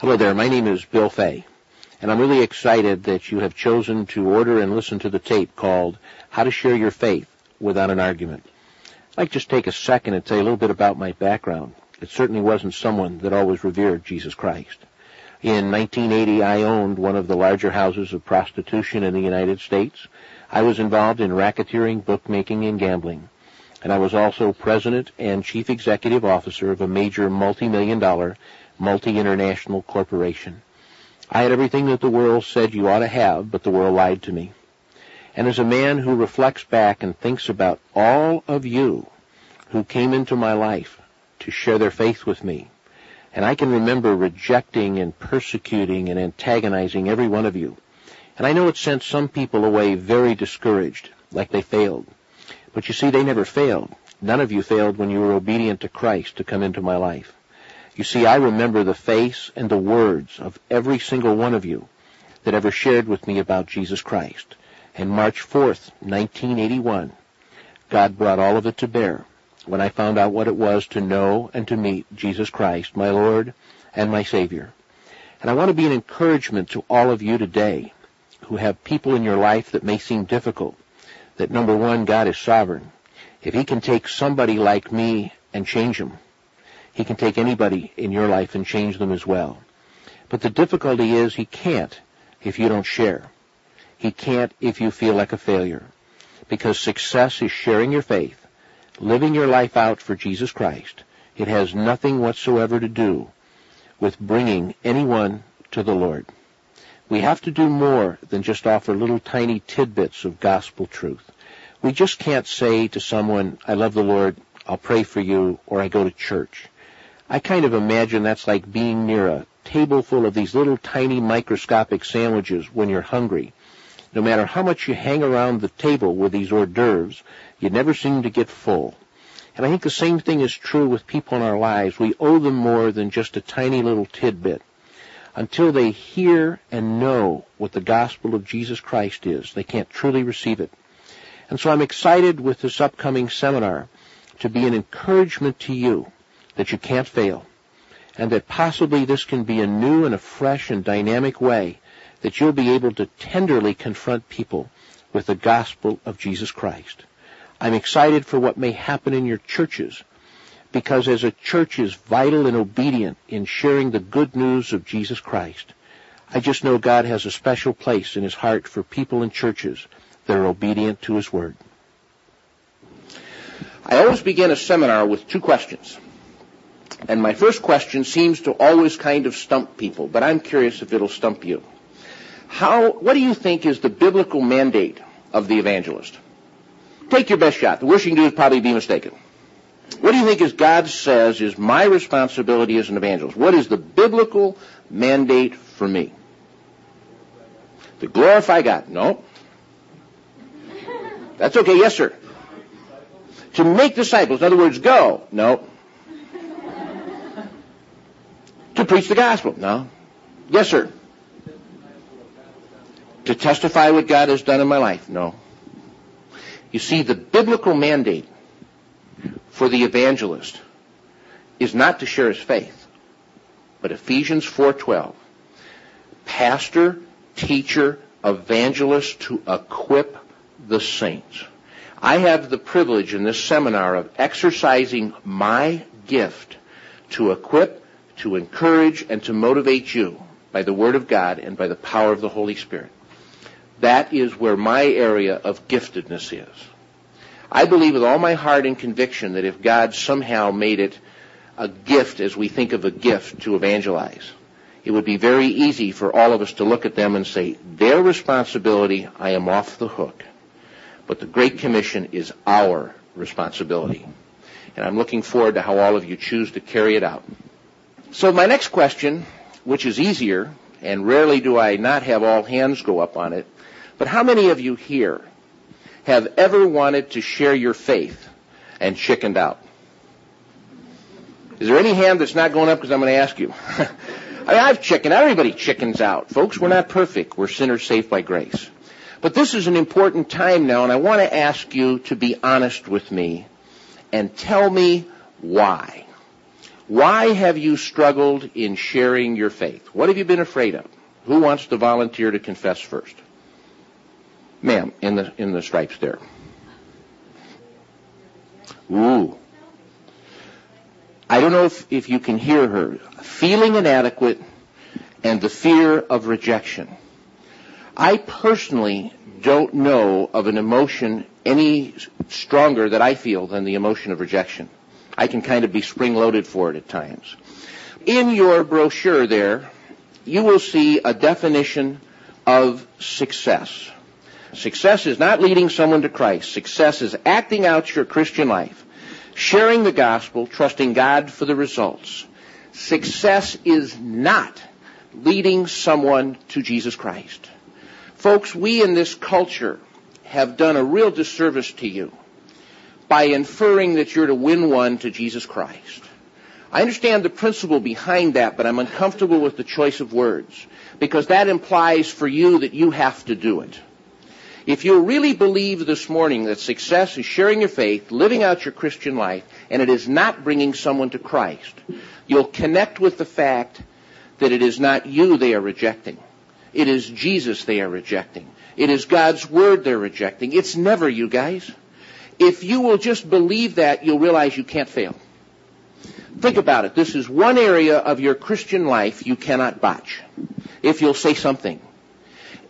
Hello there, my name is Bill Fay, and I'm really excited that you have chosen to order and listen to the tape called How to Share Your Faith Without an Argument. I'd like to just take a second and tell you a little bit about my background. It certainly wasn't someone that always revered Jesus Christ. In 1980, I owned one of the larger houses of prostitution in the United States. I was involved in racketeering, bookmaking, and gambling. And I was also president and chief executive officer of a major multi-million dollar multi-international corporation. I had everything that the world said you ought to have, but the world lied to me. And as a man who reflects back and thinks about all of you who came into my life to share their faith with me, and I can remember rejecting and persecuting and antagonizing every one of you, and I know it sent some people away very discouraged, like they failed. But you see, they never failed. None of you failed when you were obedient to Christ to come into my life. You see, I remember the face and the words of every single one of you that ever shared with me about Jesus Christ. And March 4th, 1981, God brought all of it to bear when I found out what it was to know and to meet Jesus Christ, my Lord and my Savior. And I want to be an encouragement to all of you today who have people in your life that may seem difficult, that number one, God is sovereign. If He can take somebody like me and change them, he can take anybody in your life and change them as well. But the difficulty is he can't if you don't share. He can't if you feel like a failure. Because success is sharing your faith, living your life out for Jesus Christ. It has nothing whatsoever to do with bringing anyone to the Lord. We have to do more than just offer little tiny tidbits of gospel truth. We just can't say to someone, I love the Lord, I'll pray for you, or I go to church. I kind of imagine that's like being near a table full of these little tiny microscopic sandwiches when you're hungry. No matter how much you hang around the table with these hors d'oeuvres, you never seem to get full. And I think the same thing is true with people in our lives. We owe them more than just a tiny little tidbit. Until they hear and know what the gospel of Jesus Christ is, they can't truly receive it. And so I'm excited with this upcoming seminar to be an encouragement to you that you can't fail, and that possibly this can be a new and a fresh and dynamic way that you'll be able to tenderly confront people with the gospel of Jesus Christ. I'm excited for what may happen in your churches because as a church is vital and obedient in sharing the good news of Jesus Christ, I just know God has a special place in his heart for people in churches that are obedient to his word. I always begin a seminar with two questions. And my first question seems to always kind of stump people, but I'm curious if it'll stump you. How, what do you think is the biblical mandate of the evangelist? Take your best shot. The worst you can do is probably be mistaken. What do you think is God says is my responsibility as an evangelist? What is the biblical mandate for me? To glorify God. No. That's okay. Yes, sir. To make disciples. In other words, go. No. To preach the gospel. No. Yes, sir. To testify what God has done in my life. No. You see, the biblical mandate for the evangelist is not to share his faith, but Ephesians 4:12. Pastor, teacher, evangelist to equip the saints. I have the privilege in this seminar of exercising my gift to equip to encourage and to motivate you by the Word of God and by the power of the Holy Spirit. That is where my area of giftedness is. I believe with all my heart and conviction that if God somehow made it a gift as we think of a gift to evangelize, it would be very easy for all of us to look at them and say, their responsibility, I am off the hook. But the Great Commission is our responsibility. And I'm looking forward to how all of you choose to carry it out. So my next question, which is easier, and rarely do I not have all hands go up on it, but how many of you here have ever wanted to share your faith and chickened out? Is there any hand that's not going up because I'm going to ask you? I mean, I've chickened. Out everybody chickens out. Folks, we're not perfect. We're sinners saved by grace. But this is an important time now, and I want to ask you to be honest with me and tell me why. Why have you struggled in sharing your faith? What have you been afraid of? Who wants to volunteer to confess first? Ma'am, in the, in the stripes there. Ooh. I don't know if, if you can hear her. Feeling inadequate and the fear of rejection. I personally don't know of an emotion any stronger that I feel than the emotion of rejection. I can kind of be spring loaded for it at times. In your brochure there, you will see a definition of success. Success is not leading someone to Christ. Success is acting out your Christian life, sharing the gospel, trusting God for the results. Success is not leading someone to Jesus Christ. Folks, we in this culture have done a real disservice to you by inferring that you're to win one to Jesus Christ. I understand the principle behind that, but I'm uncomfortable with the choice of words because that implies for you that you have to do it. If you really believe this morning that success is sharing your faith, living out your Christian life, and it is not bringing someone to Christ, you'll connect with the fact that it is not you they are rejecting. It is Jesus they are rejecting. It is God's Word they're rejecting. It's never you guys. If you will just believe that, you'll realize you can't fail. Think about it. This is one area of your Christian life you cannot botch. If you'll say something.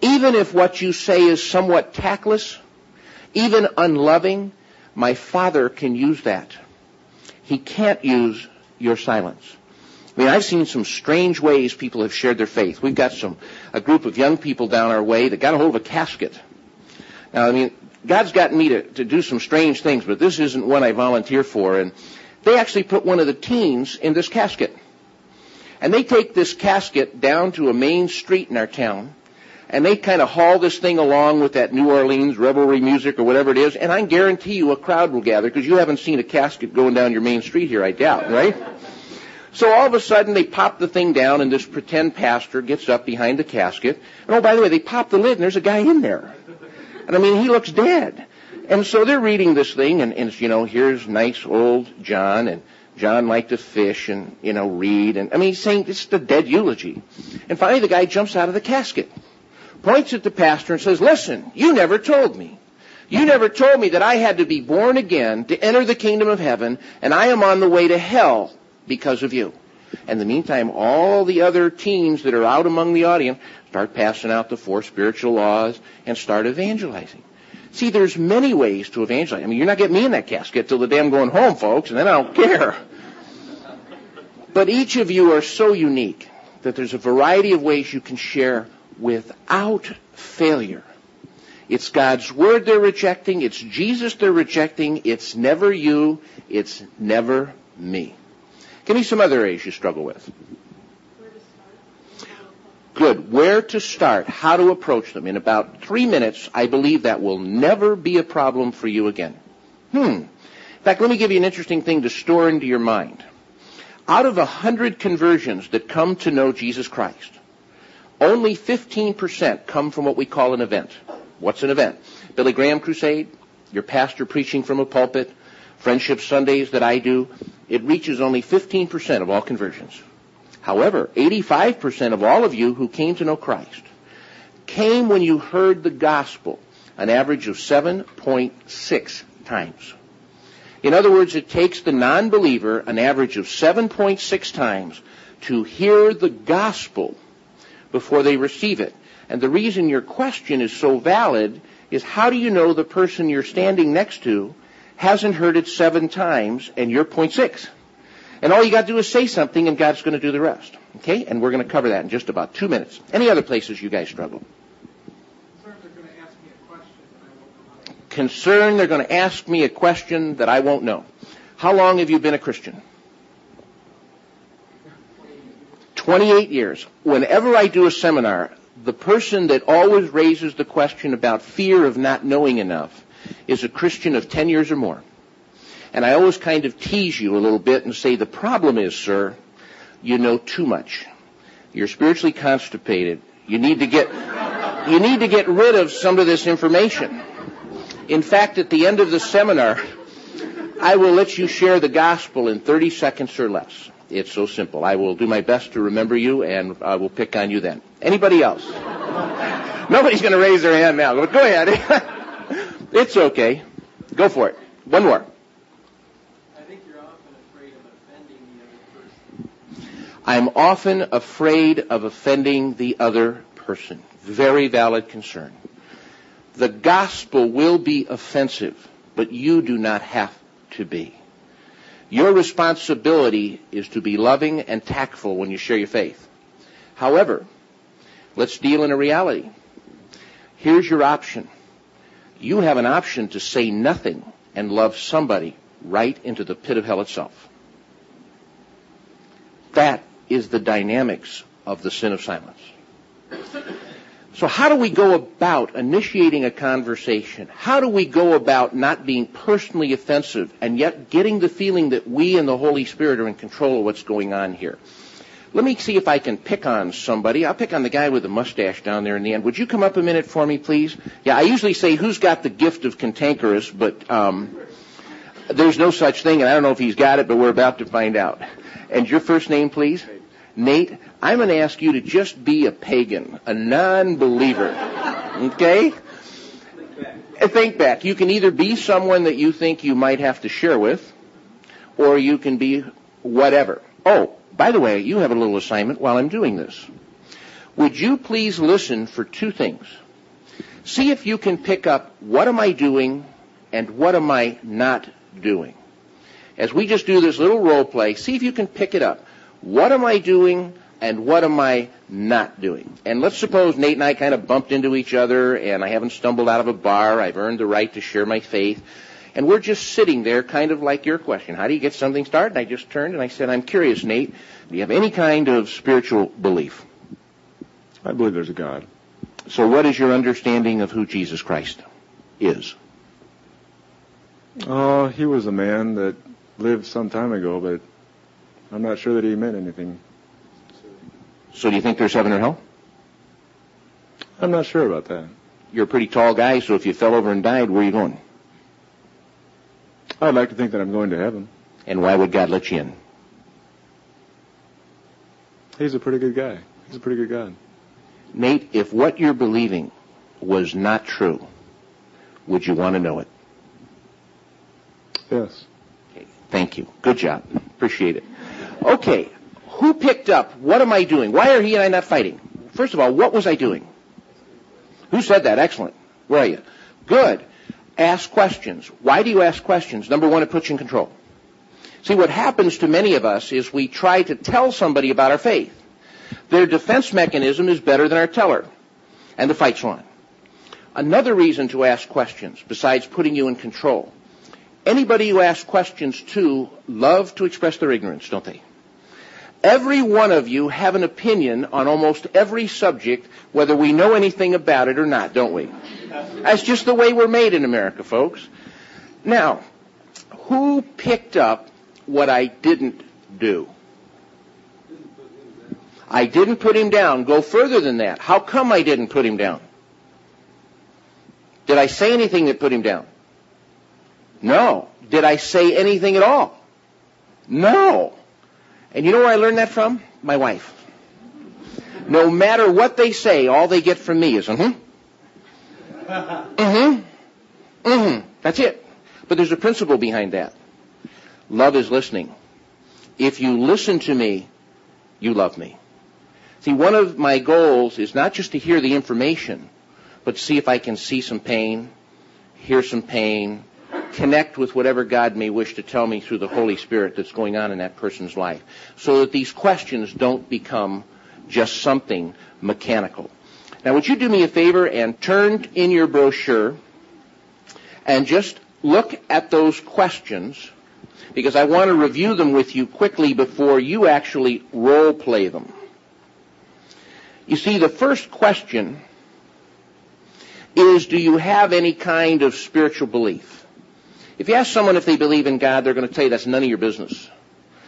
Even if what you say is somewhat tactless, even unloving, my Father can use that. He can't use your silence. I mean, I've seen some strange ways people have shared their faith. We've got some, a group of young people down our way that got a hold of a casket. Now, I mean, God's gotten me to, to do some strange things, but this isn't one I volunteer for. And they actually put one of the teens in this casket. And they take this casket down to a main street in our town, and they kind of haul this thing along with that New Orleans revelry music or whatever it is, and I guarantee you a crowd will gather because you haven't seen a casket going down your main street here, I doubt, right? So all of a sudden they pop the thing down and this pretend pastor gets up behind the casket. And oh, by the way, they pop the lid and there's a guy in there. And I mean, he looks dead. And so they're reading this thing and, and you know, here's nice old John and John liked to fish and, you know, read. And I mean, he's saying this is the dead eulogy. And finally the guy jumps out of the casket, points at the pastor and says, listen, you never told me. You never told me that I had to be born again to enter the kingdom of heaven and I am on the way to hell because of you. And in the meantime, all the other teens that are out among the audience start passing out the four spiritual laws and start evangelizing. See, there's many ways to evangelize. I mean, you're not getting me in that casket till the day I'm going home, folks, and then I don't care. But each of you are so unique that there's a variety of ways you can share without failure. It's God's Word they're rejecting. It's Jesus they're rejecting. It's never you. It's never me. Give me some other areas you struggle with. Good. Where to start, how to approach them. In about three minutes, I believe that will never be a problem for you again. Hmm. In fact, let me give you an interesting thing to store into your mind. Out of a hundred conversions that come to know Jesus Christ, only 15% come from what we call an event. What's an event? Billy Graham crusade, your pastor preaching from a pulpit, Friendship Sundays that I do, it reaches only 15% of all conversions. However, 85% of all of you who came to know Christ came when you heard the gospel, an average of 7.6 times. In other words, it takes the non-believer an average of 7.6 times to hear the gospel before they receive it. And the reason your question is so valid is how do you know the person you're standing next to hasn't heard it seven times and you're point six. And all you got to do is say something and God's going to do the rest. Okay? And we're going to cover that in just about two minutes. Any other places you guys struggle? Concern they're going to ask me a question that I won't know. How long have you been a Christian? 28 years. Whenever I do a seminar, the person that always raises the question about fear of not knowing enough is a Christian of 10 years or more. And I always kind of tease you a little bit and say, the problem is, sir, you know too much. You're spiritually constipated. You need to get, you need to get rid of some of this information. In fact, at the end of the seminar, I will let you share the gospel in 30 seconds or less. It's so simple. I will do my best to remember you, and I will pick on you then. Anybody else? Nobody's going to raise their hand now. But go ahead. it's okay. Go for it. One more. I think you're often afraid of offending the other person. I'm often afraid of offending the other person. Very valid concern. The gospel will be offensive, but you do not have to be. Your responsibility is to be loving and tactful when you share your faith. However, let's deal in a reality. Here's your option. You have an option to say nothing and love somebody right into the pit of hell itself. That is the dynamics of the sin of silence. So how do we go about initiating a conversation? How do we go about not being personally offensive and yet getting the feeling that we and the Holy Spirit are in control of what's going on here? Let me see if I can pick on somebody. I'll pick on the guy with the mustache down there in the end. Would you come up a minute for me, please? Yeah, I usually say who's got the gift of cantankerous, but um, there's no such thing, and I don't know if he's got it, but we're about to find out. And your first name, please? Nate, I'm going to ask you to just be a pagan, a non-believer. Okay? Think back. You can either be someone that you think you might have to share with, or you can be whatever. Oh, by the way, you have a little assignment while I'm doing this. Would you please listen for two things? See if you can pick up what am I doing and what am I not doing. As we just do this little role play, see if you can pick it up. What am I doing and what am I not doing? And let's suppose Nate and I kind of bumped into each other and I haven't stumbled out of a bar. I've earned the right to share my faith. And we're just sitting there kind of like your question. How do you get something started? And I just turned and I said, I'm curious, Nate, do you have any kind of spiritual belief? I believe there's a God. So what is your understanding of who Jesus Christ is? Oh, he was a man that lived some time ago, but I'm not sure that he meant anything. So do you think there's heaven or hell? I'm not sure about that. You're a pretty tall guy, so if you fell over and died, where are you going? I'd like to think that I'm going to heaven. And why would God let you in? He's a pretty good guy. He's a pretty good God. Nate, if what you're believing was not true, would you want to know it? Yes. Okay, thank you. Good job. Appreciate it. Okay, who picked up? What am I doing? Why are he and I not fighting? First of all, what was I doing? Who said that? Excellent. Where are you? Good. Ask questions. Why do you ask questions? Number one, it puts you in control. See, what happens to many of us is we try to tell somebody about our faith. Their defense mechanism is better than our teller. And the fight's on. Another reason to ask questions, besides putting you in control, anybody you ask questions to love to express their ignorance, don't they? Every one of you have an opinion on almost every subject, whether we know anything about it or not, don't we? That's just the way we're made in America, folks. Now, who picked up what I didn't do? I didn't put him down. Go further than that. How come I didn't put him down? Did I say anything that put him down? No. Did I say anything at all? No. And you know where I learned that from? My wife. No matter what they say, all they get from me is, mm-hmm. Mm-hmm. Mm-hmm. That's it. But there's a principle behind that. Love is listening. If you listen to me, you love me. See, one of my goals is not just to hear the information, but see if I can see some pain, hear some pain, connect with whatever God may wish to tell me through the Holy Spirit that's going on in that person's life. So that these questions don't become just something mechanical. Now would you do me a favor and turn in your brochure and just look at those questions because I want to review them with you quickly before you actually role play them. You see, the first question is, do you have any kind of spiritual belief? If you ask someone if they believe in God, they're going to tell you that's none of your business.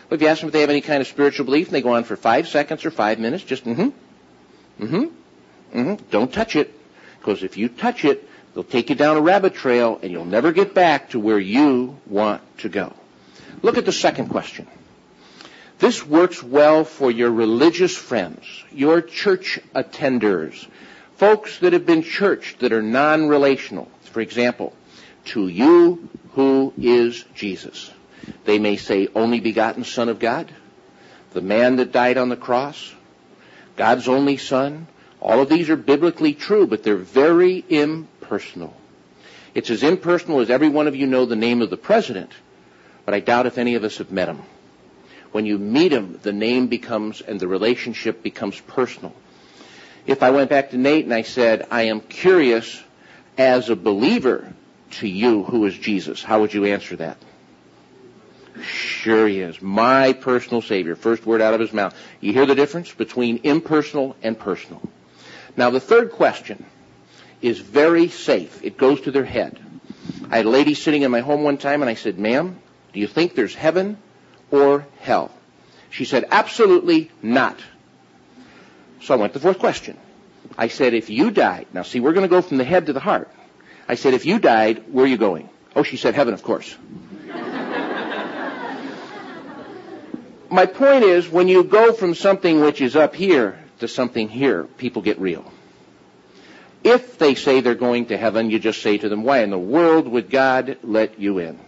But if you ask them if they have any kind of spiritual belief, and they go on for five seconds or five minutes, just mm-hmm, mm-hmm, mm-hmm, don't touch it. Because if you touch it, they'll take you down a rabbit trail and you'll never get back to where you want to go. Look at the second question. This works well for your religious friends, your church attenders, folks that have been churched that are non-relational. For example, to you who is Jesus. They may say only begotten son of God, the man that died on the cross, God's only son. All of these are biblically true, but they're very impersonal. It's as impersonal as every one of you know the name of the president, but I doubt if any of us have met him. When you meet him, the name becomes and the relationship becomes personal. If I went back to Nate and I said, I am curious as a believer to you who is Jesus, how would you answer that? Sure he is. My personal Savior. First word out of his mouth. You hear the difference between impersonal and personal. Now the third question is very safe. It goes to their head. I had a lady sitting in my home one time and I said, ma'am, do you think there's heaven or hell? She said, absolutely not. So I went to the fourth question. I said, if you died, now see, we're going to go from the head to the heart. I said, if you died, where are you going? Oh, she said, heaven, of course. My point is, when you go from something which is up here to something here, people get real. If they say they're going to heaven, you just say to them, why in the world would God let you in?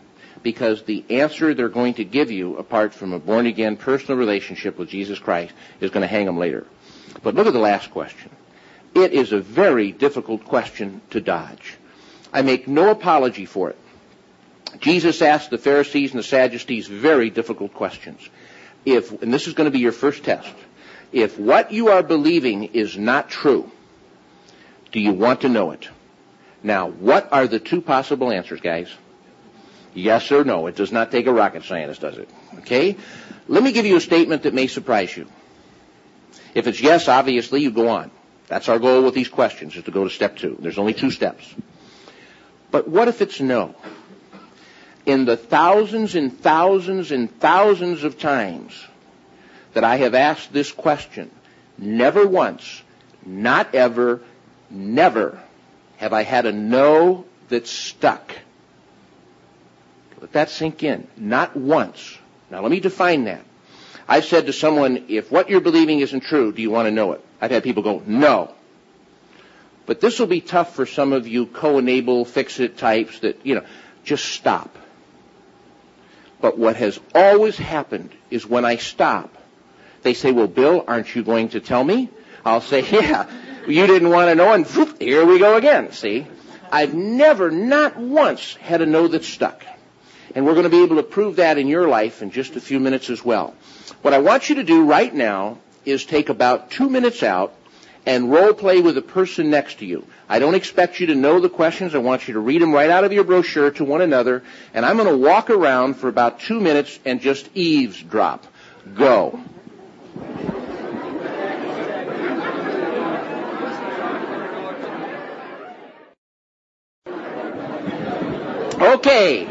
Because the answer they're going to give you, apart from a born again personal relationship with Jesus Christ, is going to hang them later. But look at the last question. It is a very difficult question to dodge. I make no apology for it. Jesus asked the Pharisees and the Sadducees very difficult questions. If, and this is going to be your first test, if what you are believing is not true, do you want to know it? Now, what are the two possible answers, guys? Yes or no. It does not take a rocket scientist, does it? Okay? Let me give you a statement that may surprise you. If it's yes, obviously you go on. That's our goal with these questions, is to go to step two. There's only two steps. But what if it's no? In the thousands and thousands and thousands of times that I have asked this question, never once, not ever, never have I had a no that stuck. Let that sink in. Not once. Now let me define that. I've said to someone, if what you're believing isn't true, do you want to know it? I've had people go, no. But this will be tough for some of you co-enable, fix-it types that, you know, just stop. But what has always happened is when I stop, they say, well, Bill, aren't you going to tell me? I'll say, yeah, you didn't want to know, and whoop, here we go again, see? I've never, not once, had a no that stuck. And we're going to be able to prove that in your life in just a few minutes as well. What I want you to do right now is take about two minutes out and role play with the person next to you. I don't expect you to know the questions. I want you to read them right out of your brochure to one another. And I'm going to walk around for about two minutes and just eavesdrop. Go. Okay.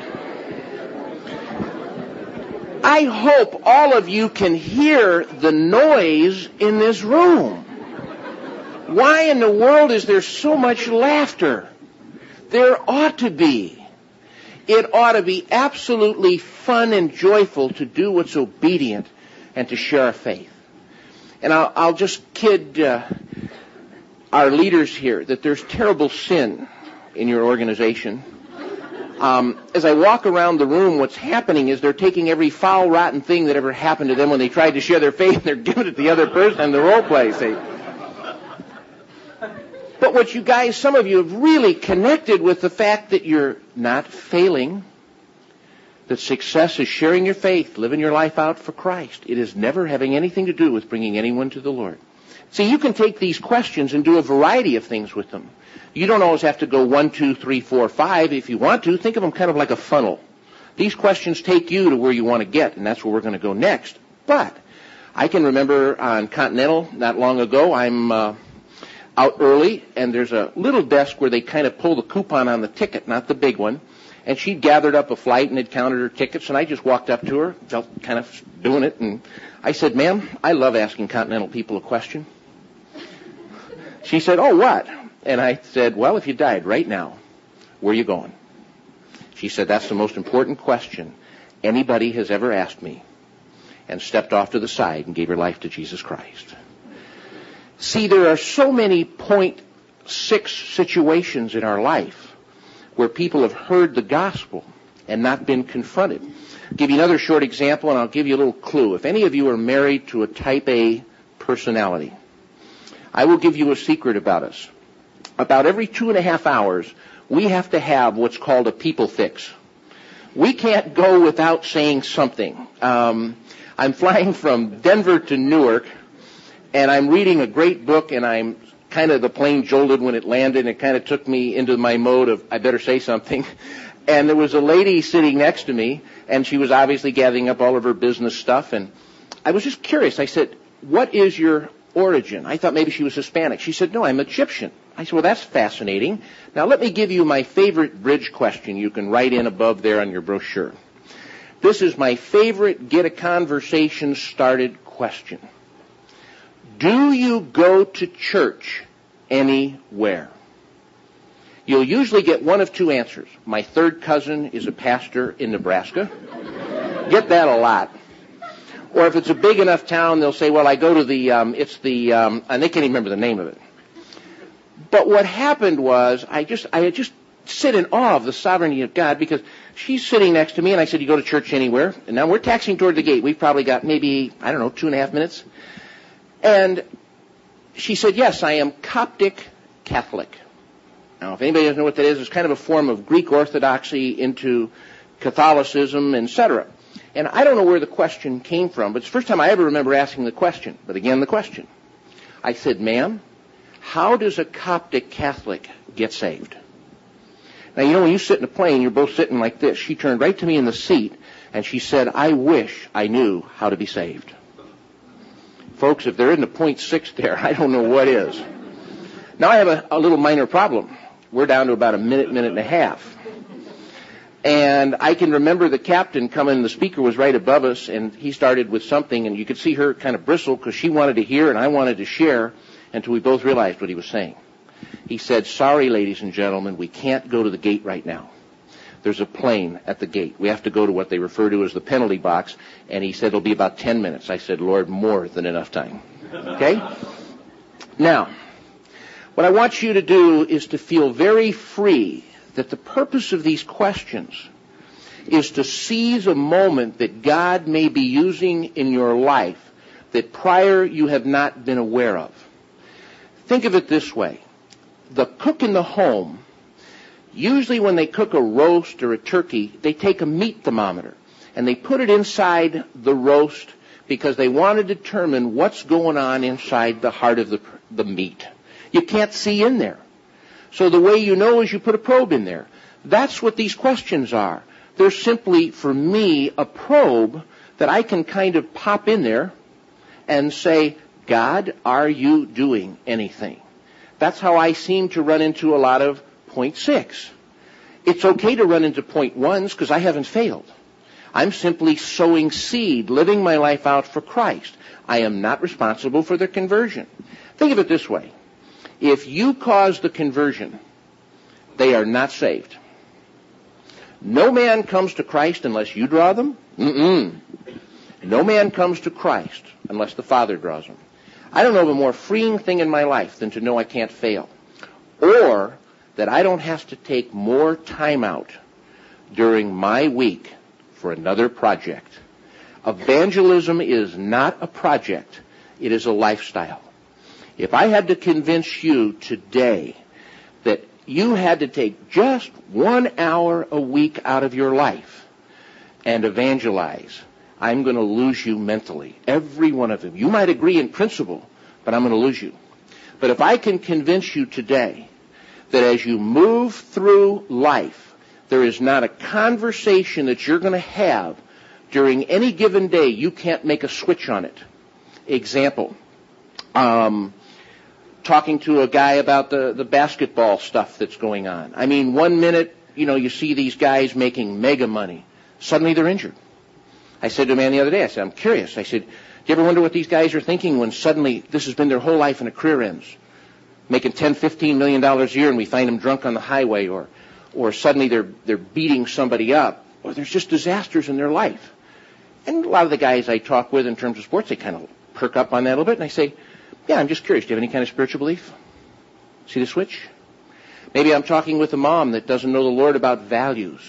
I hope all of you can hear the noise in this room. Why in the world is there so much laughter? There ought to be. It ought to be absolutely fun and joyful to do what's obedient and to share our faith. And I'll, I'll just kid uh, our leaders here that there's terrible sin in your organization. Um, as I walk around the room, what's happening is they're taking every foul, rotten thing that ever happened to them when they tried to share their faith, and they're giving it to the other person in the role play. See. But what you guys, some of you have really connected with the fact that you're not failing, that success is sharing your faith, living your life out for Christ. It is never having anything to do with bringing anyone to the Lord. See, you can take these questions and do a variety of things with them. You don't always have to go one, two, three, four, five. If you want to, think of them kind of like a funnel. These questions take you to where you want to get, and that's where we're going to go next. But I can remember on Continental not long ago, I'm uh, out early, and there's a little desk where they kind of pull the coupon on the ticket, not the big one. And she'd gathered up a flight and had counted her tickets, and I just walked up to her, felt kind of doing it, and I said, ma'am, I love asking Continental people a question. She said, oh, what? And I said, well, if you died right now, where are you going? She said, that's the most important question anybody has ever asked me. and stepped off to the side and gave her life to Jesus Christ. See, there are so many point six situations in our life where people have heard the gospel and not been confronted. I'll give you another short example and I'll give you a little clue. If any of you are married to a type A personality, I will give you a secret about us. About every two and a half hours, we have to have what's called a people fix. We can't go without saying something. Um, I'm flying from Denver to Newark, and I'm reading a great book, and I'm kind of the plane jolted when it landed, and it kind of took me into my mode of I better say something. And there was a lady sitting next to me, and she was obviously gathering up all of her business stuff, and I was just curious. I said, "What is your origin?" I thought maybe she was Hispanic. She said, "No, I'm Egyptian." I said, well, that's fascinating. Now let me give you my favorite bridge question you can write in above there on your brochure. This is my favorite get a conversation started question. Do you go to church anywhere? You'll usually get one of two answers. My third cousin is a pastor in Nebraska. Get that a lot. Or if it's a big enough town, they'll say, well, I go to the, um, it's the, um, and they can't even remember the name of it. But what happened was, I just, I just sit in awe of the sovereignty of God because she's sitting next to me and I said, you go to church anywhere? And now we're taxiing toward the gate. We've probably got maybe, I don't know, two and a half minutes. And she said, yes, I am Coptic Catholic. Now, if anybody doesn't know what that is, it's kind of a form of Greek Orthodoxy into Catholicism, etc. And I don't know where the question came from, but it's the first time I ever remember asking the question. But again, the question. I said, ma'am, how does a Coptic Catholic get saved? Now, you know, when you sit in a plane, you're both sitting like this. She turned right to me in the seat and she said, I wish I knew how to be saved. Folks, if there isn't a point six there, I don't know what is. Now I have a, a little minor problem. We're down to about a minute, minute and a half. And I can remember the captain coming, the speaker was right above us, and he started with something, and you could see her kind of bristle because she wanted to hear and I wanted to share until we both realized what he was saying. He said, sorry, ladies and gentlemen, we can't go to the gate right now. There's a plane at the gate. We have to go to what they refer to as the penalty box. And he said, it'll be about 10 minutes. I said, Lord, more than enough time. Okay? Now, what I want you to do is to feel very free that the purpose of these questions is to seize a moment that God may be using in your life that prior you have not been aware of. Think of it this way. The cook in the home, usually when they cook a roast or a turkey, they take a meat thermometer and they put it inside the roast because they want to determine what's going on inside the heart of the, the meat. You can't see in there. So the way you know is you put a probe in there. That's what these questions are. They're simply, for me, a probe that I can kind of pop in there and say, God, are you doing anything? That's how I seem to run into a lot of point six. It's okay to run into point ones because I haven't failed. I'm simply sowing seed, living my life out for Christ. I am not responsible for their conversion. Think of it this way. If you cause the conversion, they are not saved. No man comes to Christ unless you draw them. Mm-mm. No man comes to Christ unless the Father draws them. I don't know of a more freeing thing in my life than to know I can't fail. Or that I don't have to take more time out during my week for another project. Evangelism is not a project. It is a lifestyle. If I had to convince you today that you had to take just one hour a week out of your life and evangelize, I'm going to lose you mentally. Every one of them. You might agree in principle, but I'm going to lose you. But if I can convince you today that as you move through life, there is not a conversation that you're going to have during any given day, you can't make a switch on it. Example, um, talking to a guy about the, the basketball stuff that's going on. I mean, one minute, you know, you see these guys making mega money. Suddenly they're injured. I said to a man the other day, I said, I'm curious. I said, do you ever wonder what these guys are thinking when suddenly this has been their whole life and a career ends? Making 10, 15 million dollars a year and we find them drunk on the highway or, or suddenly they're, they're beating somebody up or there's just disasters in their life. And a lot of the guys I talk with in terms of sports, they kind of perk up on that a little bit, and I say, yeah, I'm just curious. Do you have any kind of spiritual belief? See the switch? Maybe I'm talking with a mom that doesn't know the Lord about values.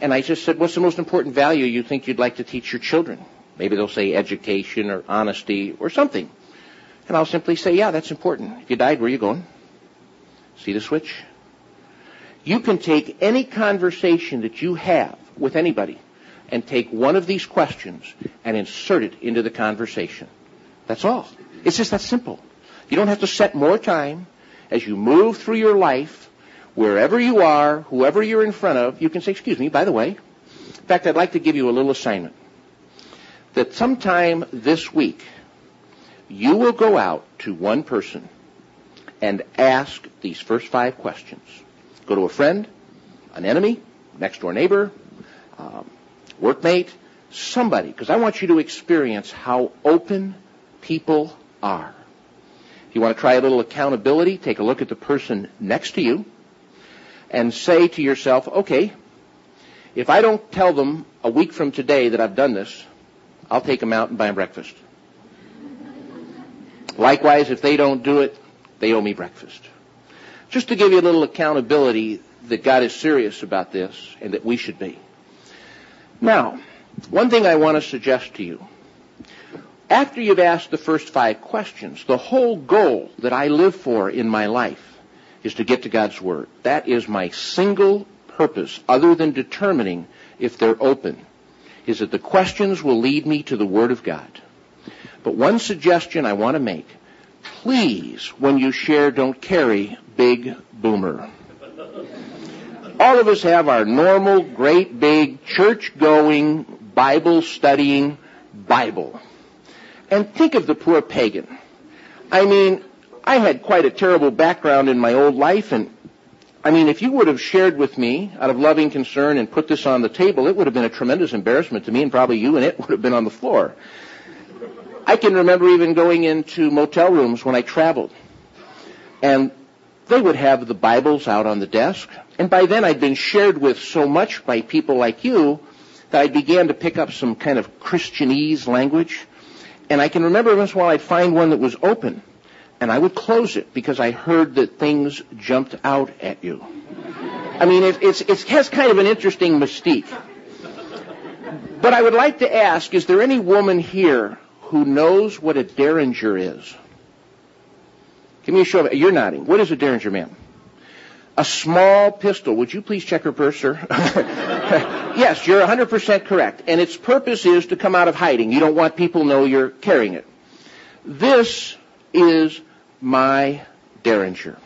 And I just said, what's the most important value you think you'd like to teach your children? Maybe they'll say education or honesty or something. And I'll simply say, yeah, that's important. If you died, where are you going? See the switch? You can take any conversation that you have with anybody and take one of these questions and insert it into the conversation. That's all. It's just that simple. You don't have to set more time. As you move through your life, wherever you are, whoever you're in front of, you can say, excuse me, by the way. In fact, I'd like to give you a little assignment. That sometime this week, you will go out to one person and ask these first five questions. Go to a friend, an enemy, next door neighbor, um, workmate, somebody, because I want you to experience how open people are. If you want to try a little accountability, take a look at the person next to you and say to yourself, okay, if I don't tell them a week from today that I've done this, I'll take them out and buy them breakfast. Likewise, if they don't do it, they owe me breakfast. Just to give you a little accountability that God is serious about this and that we should be. Now, one thing I want to suggest to you. After you've asked the first five questions, the whole goal that I live for in my life is to get to God's Word. That is my single purpose, other than determining if they're open, is that the questions will lead me to the Word of God. But one suggestion I want to make, please, when you share, don't carry big boomer. All of us have our normal, great big, church-going, Bible-studying Bible. And think of the poor pagan. I mean, I had quite a terrible background in my old life and I mean, if you would have shared with me out of loving concern and put this on the table, it would have been a tremendous embarrassment to me and probably you and it would have been on the floor. I can remember even going into motel rooms when I traveled. And they would have the Bibles out on the desk. And by then I'd been shared with so much by people like you that I began to pick up some kind of Christianese language. And I can remember once in a while I'd find one that was open and I would close it because I heard that things jumped out at you. I mean, it, it's, it has kind of an interesting mystique. But I would like to ask, is there any woman here who knows what a derringer is? Give me a show of it. You're nodding. What is a derringer, ma'am? A small pistol. Would you please check her purse, sir? yes, you're 100% correct. And its purpose is to come out of hiding. You don't want people to know you're carrying it. This is my Derringer.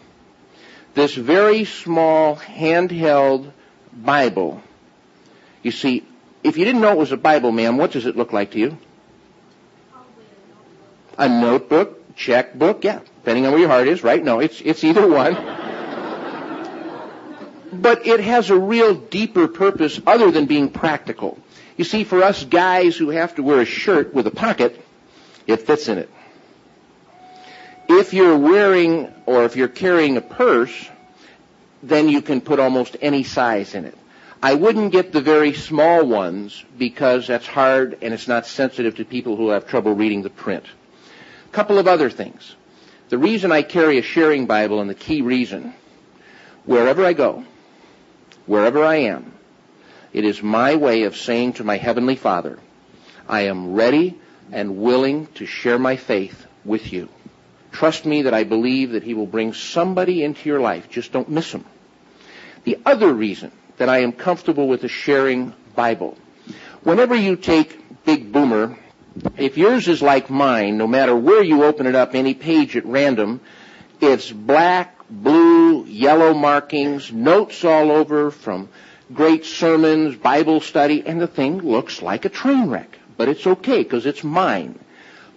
This very small handheld Bible. You see, if you didn't know it was a Bible, ma'am, what does it look like to you? A notebook, checkbook, yeah, depending on where your heart is, right? No, it's, it's either one. but it has a real deeper purpose other than being practical. You see, for us guys who have to wear a shirt with a pocket, it fits in it. If you're wearing or if you're carrying a purse, then you can put almost any size in it. I wouldn't get the very small ones because that's hard and it's not sensitive to people who have trouble reading the print. Couple of other things. The reason I carry a sharing Bible and the key reason, wherever I go, wherever I am, it is my way of saying to my Heavenly Father, I am ready and willing to share my faith with you. Trust me that I believe that He will bring somebody into your life. Just don't miss him. The other reason that I am comfortable with a sharing Bible, whenever you take Big Boomer, if yours is like mine, no matter where you open it up, any page at random, it's black, blue, yellow markings, notes all over from great sermons, Bible study, and the thing looks like a train wreck. But it's okay because it's mine.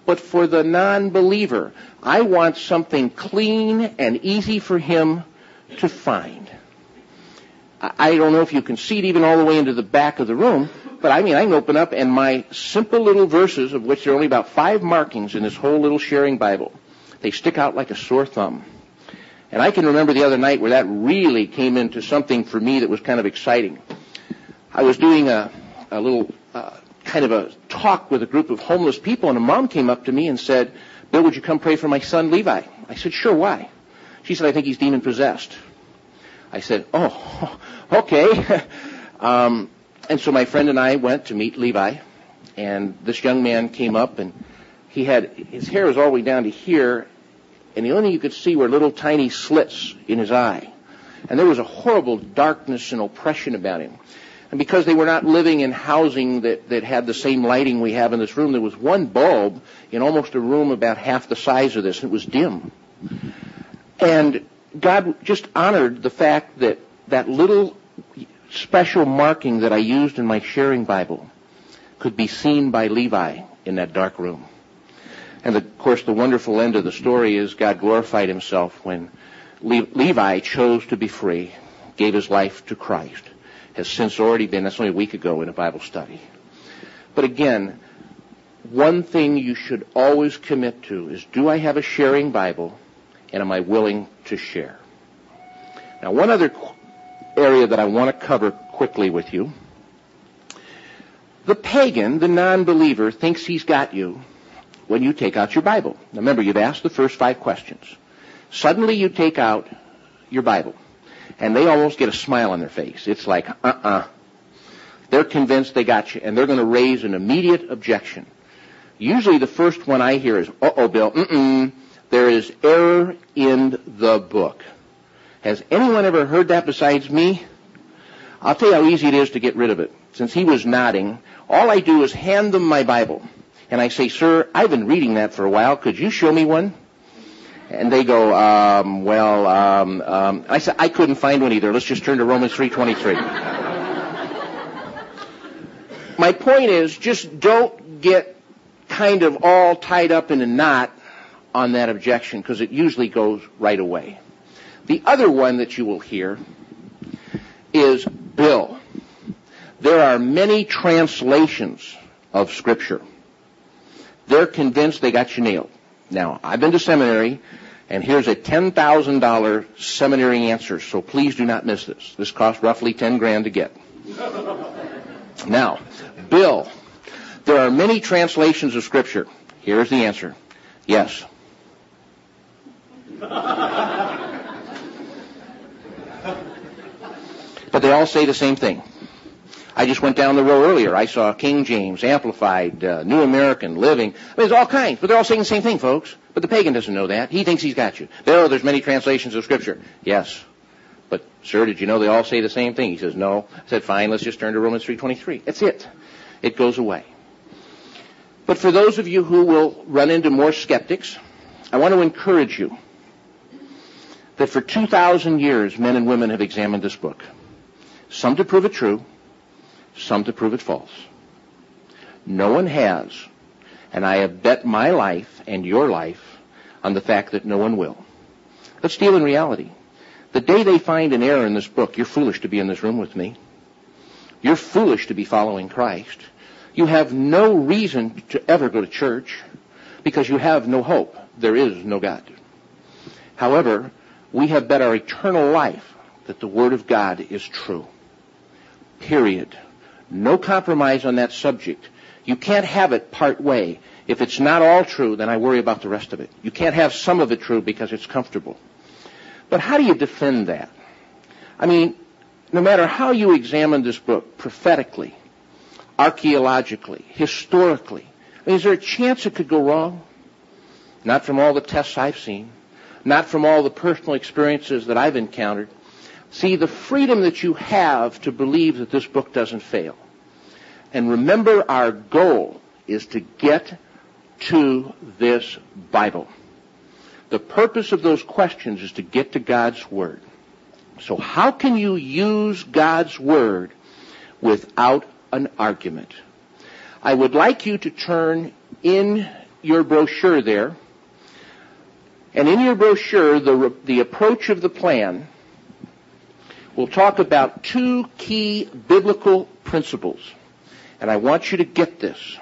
But for the non-believer, I want something clean and easy for him to find. I don't know if you can see it even all the way into the back of the room, but I mean, I can open up and my simple little verses, of which there are only about five markings in this whole little sharing Bible, they stick out like a sore thumb. And I can remember the other night where that really came into something for me that was kind of exciting. I was doing a, a little uh, kind of a talk with a group of homeless people, and a mom came up to me and said, Bill, would you come pray for my son Levi? I said, sure, why? She said, I think he's demon possessed. I said, oh, okay. um, and so my friend and I went to meet Levi, and this young man came up, and he had, his hair was all the way down to here, and the only thing you could see were little tiny slits in his eye. And there was a horrible darkness and oppression about him. And because they were not living in housing that, that had the same lighting we have in this room, there was one bulb in almost a room about half the size of this. It was dim. And God just honored the fact that that little special marking that I used in my sharing Bible could be seen by Levi in that dark room. And of course, the wonderful end of the story is God glorified himself when Levi chose to be free, gave his life to Christ has since already been, that's only a week ago in a Bible study. But again, one thing you should always commit to is do I have a sharing Bible and am I willing to share? Now, one other area that I want to cover quickly with you. The pagan, the non-believer, thinks he's got you when you take out your Bible. Now remember, you've asked the first five questions. Suddenly you take out your Bible and they almost get a smile on their face. It's like, uh-uh. They're convinced they got you, and they're going to raise an immediate objection. Usually the first one I hear is, uh-oh, Bill, mm-mm, there is error in the book. Has anyone ever heard that besides me? I'll tell you how easy it is to get rid of it. Since he was nodding, all I do is hand them my Bible. And I say, sir, I've been reading that for a while. Could you show me one? And they go, um, well, um, um, I said, I couldn't find one either. Let's just turn to Romans 3.23. My point is, just don't get kind of all tied up in a knot on that objection, because it usually goes right away. The other one that you will hear is Bill. There are many translations of Scripture. They're convinced they got you nailed. Now, I've been to seminary, and here's a $10,000 seminary answer, so please do not miss this. This cost roughly 10 grand to get. Now, Bill, there are many translations of Scripture. Here's the answer. Yes. but they all say the same thing. I just went down the row earlier. I saw King James, Amplified, uh, New American, Living. I mean, there's all kinds, but they're all saying the same thing, folks. But the pagan doesn't know that. He thinks he's got you. There, there's many translations of Scripture. Yes. But, sir, did you know they all say the same thing? He says, no. I said, fine, let's just turn to Romans 3.23. That's it. It goes away. But for those of you who will run into more skeptics, I want to encourage you that for 2,000 years, men and women have examined this book. Some to prove it true, some to prove it false. No one has, and I have bet my life and your life on the fact that no one will. Let's deal in reality. The day they find an error in this book, you're foolish to be in this room with me. You're foolish to be following Christ. You have no reason to ever go to church because you have no hope. There is no God. However, we have bet our eternal life that the Word of God is true. Period. No compromise on that subject. You can't have it part way. If it's not all true, then I worry about the rest of it. You can't have some of it true because it's comfortable. But how do you defend that? I mean, no matter how you examine this book prophetically, archaeologically, historically, I mean, is there a chance it could go wrong? Not from all the tests I've seen. Not from all the personal experiences that I've encountered. See, the freedom that you have to believe that this book doesn't fail. And remember, our goal is to get to this Bible. The purpose of those questions is to get to God's Word. So how can you use God's Word without an argument? I would like you to turn in your brochure there, and in your brochure, the, the approach of the plan we'll talk about two key biblical principles. And I want you to get this.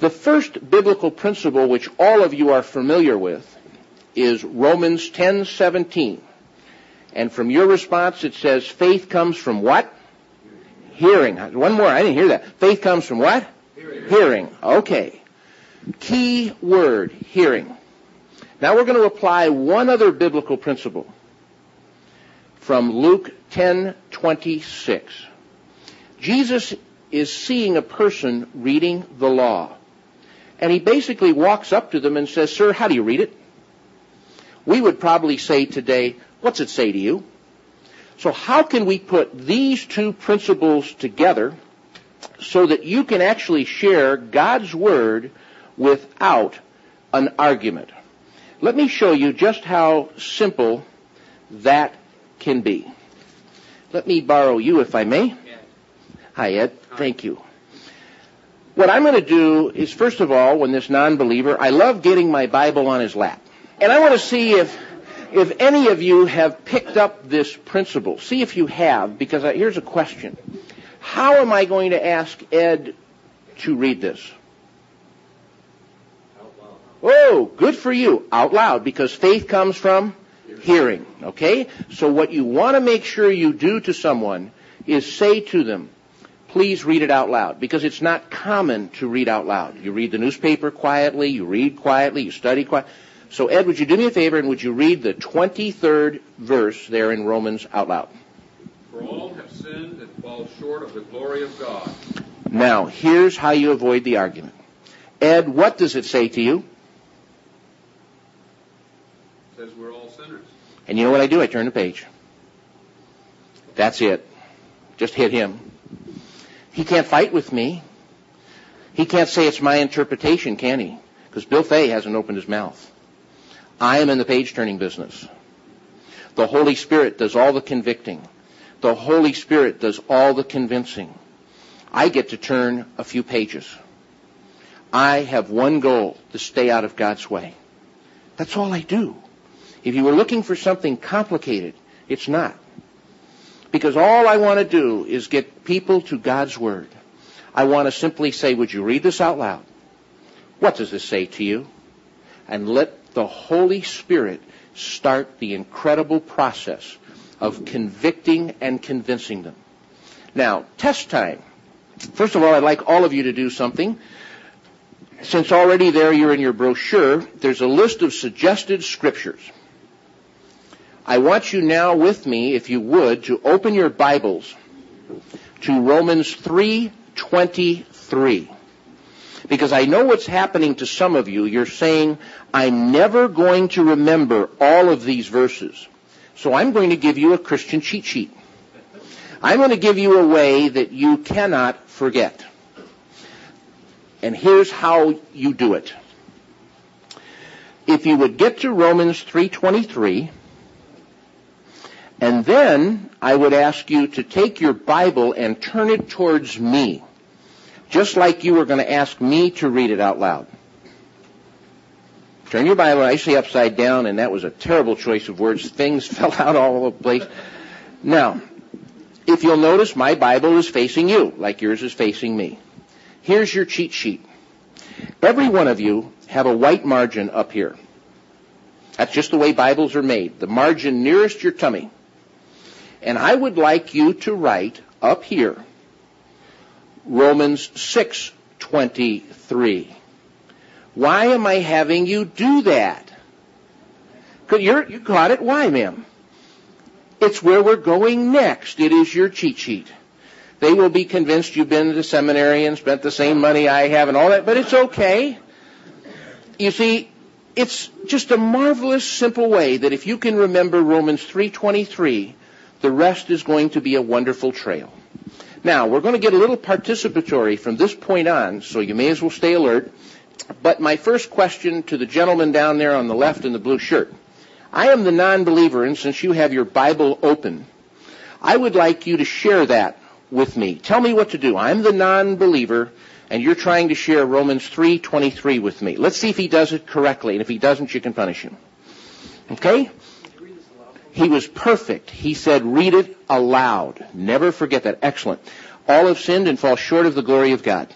The first biblical principle, which all of you are familiar with, is Romans 10:17. And from your response it says faith comes from what? Hearing. One more. I didn't hear that. Faith comes from what? Hearing. Hearing. Okay. Key word, hearing. Now we're going to apply one other biblical principle from Luke 10:26. Jesus is seeing a person reading the law. And he basically walks up to them and says, "Sir, how do you read it?" We would probably say today, "What's it say to you?" So how can we put these two principles together so that you can actually share God's word without an argument? Let me show you just how simple that can be. Let me borrow you if I may. Hi Ed, thank you. What I'm going to do is first of all, when this non-believer, I love getting my Bible on his lap. And I want to see if if any of you have picked up this principle. See if you have, because I, here's a question. How am I going to ask Ed to read this? Oh, good for you. Out loud, because faith comes from hearing. Okay? So what you want to make sure you do to someone is say to them, please read it out loud, because it's not common to read out loud. You read the newspaper quietly, you read quietly, you study quietly. So Ed, would you do me a favor and would you read the 23rd verse there in Romans out loud? For all have sinned and fall short of the glory of God. Now, here's how you avoid the argument. Ed, what does it say to you? It says we're all sinners. And you know what I do? I turn the page. That's it. Just hit him. He can't fight with me. He can't say it's my interpretation, can he? Because Bill Fay hasn't opened his mouth. I am in the page turning business. The Holy Spirit does all the convicting. The Holy Spirit does all the convincing. I get to turn a few pages. I have one goal, to stay out of God's way. That's all I do. If you were looking for something complicated, it's not. Because all I want to do is get people to God's Word. I want to simply say, would you read this out loud? What does this say to you? And let the Holy Spirit start the incredible process of convicting and convincing them. Now, test time. First of all, I'd like all of you to do something. Since already there you're in your brochure, there's a list of suggested scriptures. I want you now with me, if you would, to open your Bibles to Romans 3:23. Because I know what's happening to some of you. You're saying, I'm never going to remember all of these verses. So I'm going to give you a Christian cheat sheet. I'm going to give you a way that you cannot forget. And here's how you do it. If you would get to Romans 3:23, and then I would ask you to take your Bible and turn it towards me. Just like you were going to ask me to read it out loud. Turn your Bible I nicely upside down, and that was a terrible choice of words. Things fell out all over the place. Now, if you'll notice, my Bible is facing you, like yours is facing me. Here's your cheat sheet. Every one of you have a white margin up here. That's just the way Bibles are made. The margin nearest your tummy. And I would like you to write up here Romans 6:23. Why am I having you do that? You're, you caught it. Why, ma'am? It's where we're going next. It is your cheat sheet. They will be convinced you've been to seminary and spent the same money I have and all that, but it's okay. You see, it's just a marvelous simple way that if you can remember Romans 3:23, the rest is going to be a wonderful trail. Now, we're going to get a little participatory from this point on, so you may as well stay alert. But my first question to the gentleman down there on the left in the blue shirt. I am the non-believer, and since you have your Bible open, I would like you to share that with me. Tell me what to do. I'm the non-believer, and you're trying to share Romans 3:23 with me. Let's see if he does it correctly, and if he doesn't, you can punish him. Okay? He was perfect. He said, read it aloud. Never forget that. Excellent. All have sinned and fall short of the glory of God.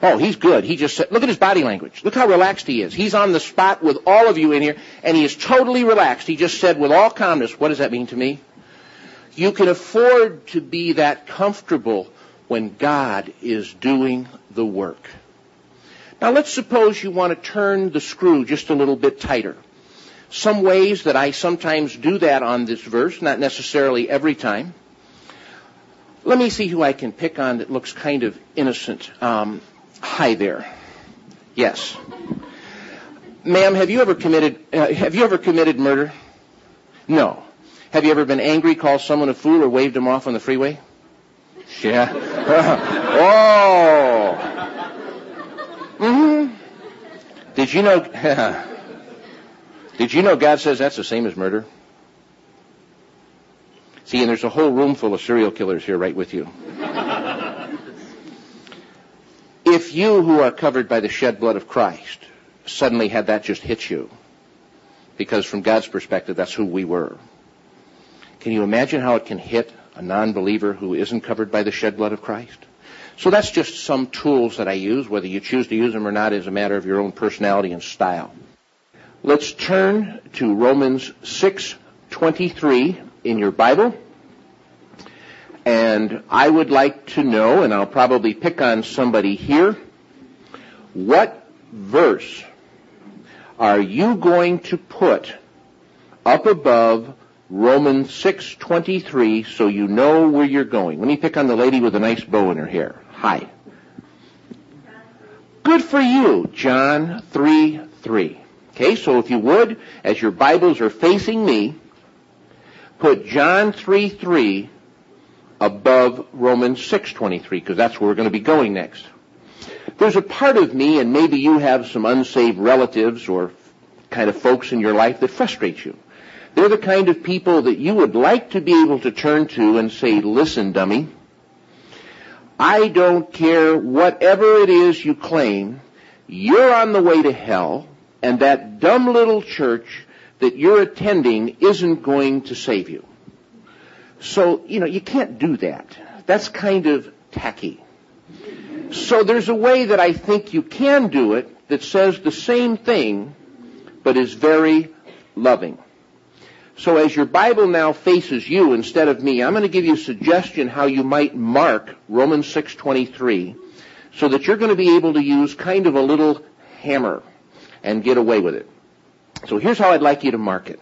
Oh, he's good. He just said, look at his body language. Look how relaxed he is. He's on the spot with all of you in here, and he is totally relaxed. He just said with all calmness, what does that mean to me? You can afford to be that comfortable when God is doing the work. Now let's suppose you want to turn the screw just a little bit tighter. Some ways that I sometimes do that on this verse, not necessarily every time. Let me see who I can pick on that looks kind of innocent. Um, hi there. Yes. Ma'am, have you ever committed, uh, have you ever committed murder? No. Have you ever been angry, called someone a fool, or waved them off on the freeway? Yeah. oh. hmm Did you know? did you know God says that's the same as murder? See, and there's a whole room full of serial killers here right with you. if you who are covered by the shed blood of Christ suddenly had that just hit you, because from God's perspective, that's who we were. Can you imagine how it can hit a non-believer who isn't covered by the shed blood of Christ? So that's just some tools that I use. Whether you choose to use them or not is a matter of your own personality and style. Let's turn to Romans 6:23 in your Bible. And I would like to know, and I'll probably pick on somebody here, what verse are you going to put up above Romans 6:23 so you know where you're going? Let me pick on the lady with a nice bow in her hair. Hi. Good for you, John 3:3. Okay, so if you would, as your Bibles are facing me, put John 3:3 above Romans 6:23 because that's where we're going to be going next. There's a part of me and maybe you have some unsaved relatives or kind of folks in your life that frustrate you. They're the kind of people that you would like to be able to turn to and say, listen, dummy, I don't care whatever it is you claim, you're on the way to hell, and that dumb little church that you're attending isn't going to save you. So, you know, you can't do that. That's kind of tacky. So there's a way that I think you can do it that says the same thing, but is very loving. So as your Bible now faces you instead of me, I'm going to give you a suggestion how you might mark Romans 6:23 so that you're going to be able to use kind of a little hammer and get away with it. So here's how I'd like you to mark it.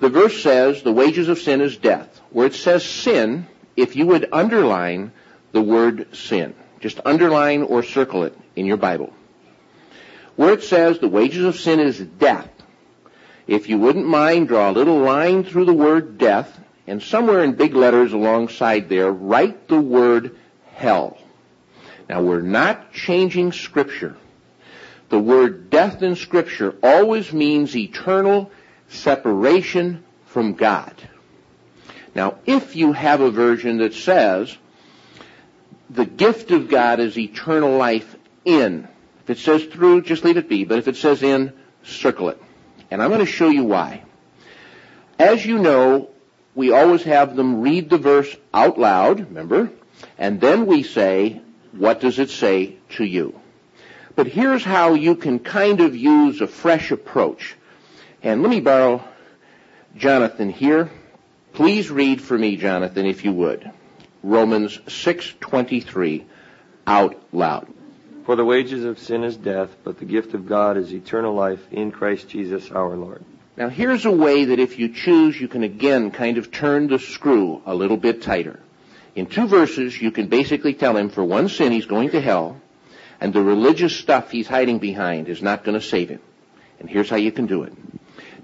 The verse says the wages of sin is death. Where it says sin, if you would underline the word sin, just underline or circle it in your Bible. Where it says the wages of sin is death, if you wouldn't mind, draw a little line through the word death, and somewhere in big letters alongside there, write the word hell. Now we're not changing scripture. The word death in scripture always means eternal separation from God. Now, if you have a version that says the gift of God is eternal life in, if it says through, just leave it be, but if it says in, circle it. And I'm going to show you why. As you know, we always have them read the verse out loud, remember? And then we say, what does it say to you? But here's how you can kind of use a fresh approach. And let me borrow Jonathan here. Please read for me, Jonathan, if you would. Romans 6:23 out loud. For the wages of sin is death, but the gift of God is eternal life in Christ Jesus our Lord. Now here's a way that if you choose, you can again kind of turn the screw a little bit tighter. In two verses, you can basically tell him for one sin he's going to hell, and the religious stuff he's hiding behind is not going to save him. And here's how you can do it.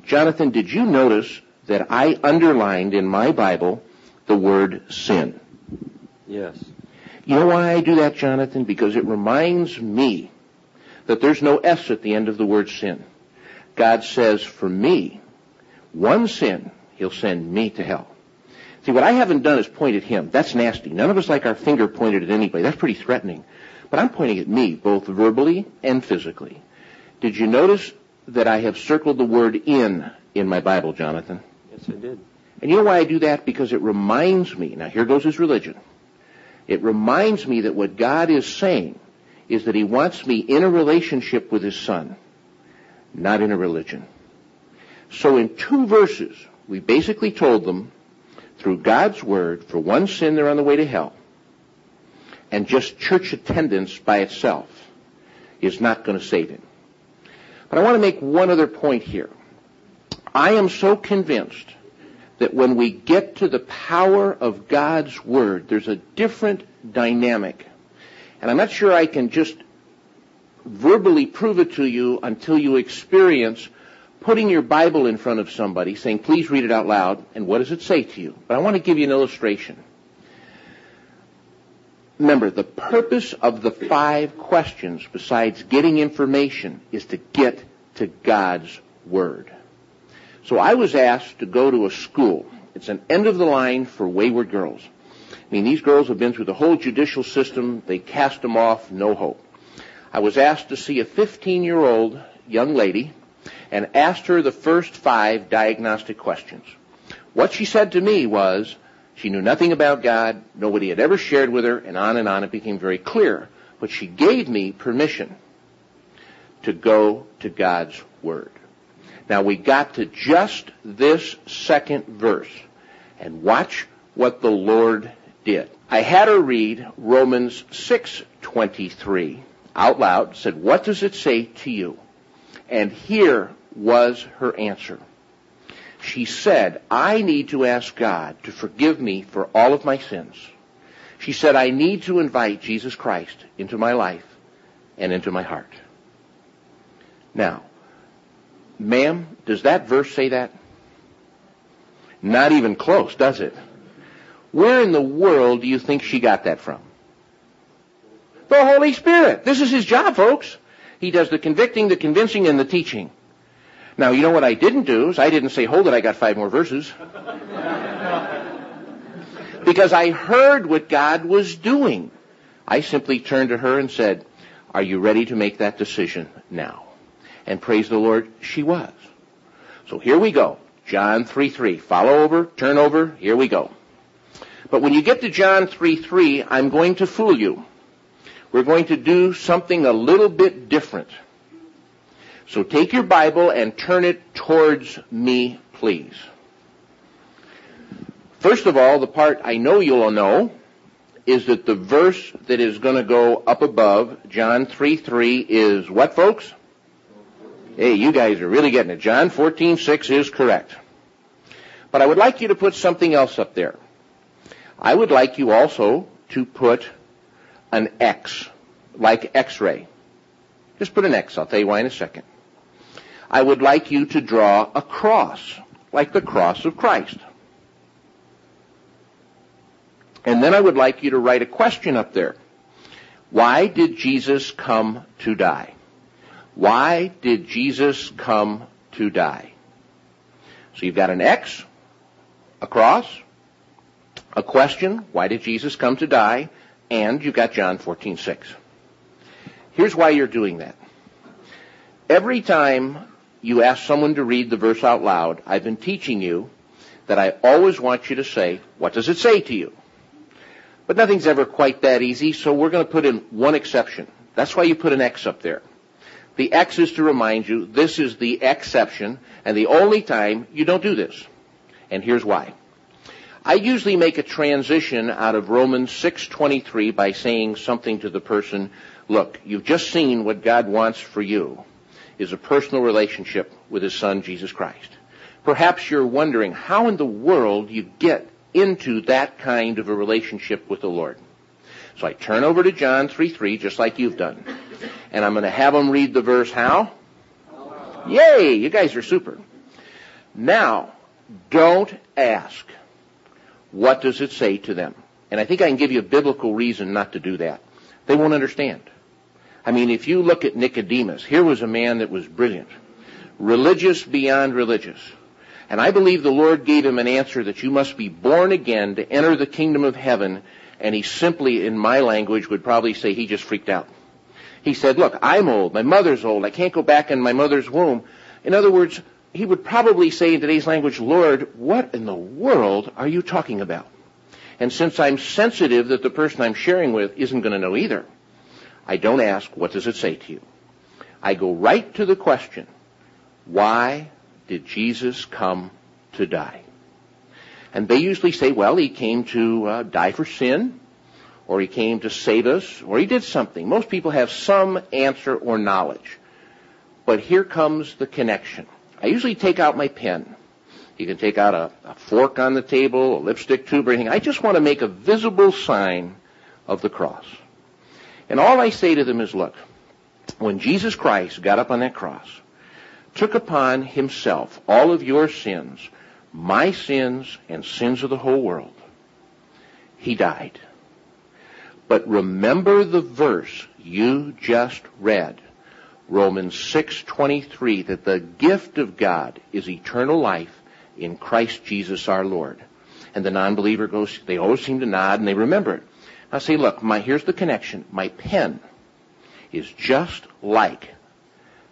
Jonathan, did you notice that I underlined in my Bible the word sin? Yes. You know why I do that, Jonathan? Because it reminds me that there's no S at the end of the word sin. God says, for me, one sin, he'll send me to hell. See, what I haven't done is point at him. That's nasty. None of us like our finger pointed at anybody. That's pretty threatening. But I'm pointing at me, both verbally and physically. Did you notice that I have circled the word in in my Bible, Jonathan? Yes, I did. And you know why I do that? Because it reminds me, now here goes his religion. It reminds me that what God is saying is that he wants me in a relationship with his son, not in a religion. So in two verses, we basically told them through God's Word for one sin they're on the way to hell, and just church attendance by itself is not going to save him. But I want to make one other point here. I am so convinced that when we get to the power of God's Word, there's a different dynamic. And I'm not sure I can just verbally prove it to you until you experience putting your Bible in front of somebody, saying, please read it out loud, and what does it say to you? But I want to give you an illustration. Remember, the purpose of the five questions, besides getting information, is to get to God's Word. So I was asked to go to a school. It's an end of the line for wayward girls. I mean, these girls have been through the whole judicial system. They cast them off, no hope. I was asked to see a 15 year old young lady and asked her the first five diagnostic questions. What she said to me was, she knew nothing about God, nobody had ever shared with her, and on and on it became very clear. But she gave me permission to go to God's Word. Now we got to just this second verse, and watch what the Lord did. I had her read Romans 6:23 out loud, said, "What does it say to you?" And here was her answer. She said, I need to ask God to forgive me for all of my sins. She said, I need to invite Jesus Christ into my life and into my heart. Now, ma'am, does that verse say that? Not even close, does it? Where in the world do you think she got that from? The Holy Spirit. This is his job, folks. He does the convicting, the convincing, and the teaching. Now, you know what I didn't do is I didn't say, hold it, I got five more verses. because I heard what God was doing. I simply turned to her and said, are you ready to make that decision now? And praise the Lord, she was. So here we go. John 3 3. Follow over, turn over, here we go. But when you get to John 3 3, I'm going to fool you. We're going to do something a little bit different. So take your Bible and turn it towards me, please. First of all, the part I know you'll know is that the verse that is going to go up above, John 3 3, is what, folks? Hey, you guys are really getting it. John 14 6 is correct. But I would like you to put something else up there. I would like you also to put an X, like X-ray. Just put an X. I'll tell you why in a second. I would like you to draw a cross, like the cross of Christ. And then I would like you to write a question up there. Why did Jesus come to die? Why did Jesus come to die? So you've got an X, a cross, a question, why did Jesus come to die? And you've got John 14, 6. Here's why you're doing that. Every time you ask someone to read the verse out loud, I've been teaching you that I always want you to say, what does it say to you? But nothing's ever quite that easy, so we're going to put in one exception. That's why you put an X up there. The X is to remind you this is the exception and the only time you don't do this. And here's why. I usually make a transition out of Romans 6:23 by saying something to the person, look, you've just seen what God wants for you is a personal relationship with his son, Jesus Christ. Perhaps you're wondering how in the world you get into that kind of a relationship with the Lord. So I turn over to John 3 3, just like you've done. And I'm going to have them read the verse how? Yay! You guys are super. Now, don't ask, what does it say to them? And I think I can give you a biblical reason not to do that. They won't understand. I mean, if you look at Nicodemus, here was a man that was brilliant, religious beyond religious. And I believe the Lord gave him an answer that you must be born again to enter the kingdom of heaven. And he simply, in my language, would probably say he just freaked out. He said, look, I'm old. My mother's old. I can't go back in my mother's womb. In other words, he would probably say in today's language, Lord, what in the world are you talking about? And since I'm sensitive that the person I'm sharing with isn't going to know either, I don't ask, what does it say to you? I go right to the question, why did Jesus come to die? And they usually say, well, he came to uh, die for sin, or he came to save us, or he did something. Most people have some answer or knowledge. But here comes the connection. I usually take out my pen. You can take out a, a fork on the table, a lipstick tube, or anything. I just want to make a visible sign of the cross. And all I say to them is, look, when Jesus Christ got up on that cross, took upon himself all of your sins, my sins and sins of the whole world, he died. But remember the verse you just read, Romans 6:23 that the gift of God is eternal life in Christ Jesus our Lord. And the non-believer goes they always seem to nod and they remember it. I say, look, my here's the connection. My pen is just like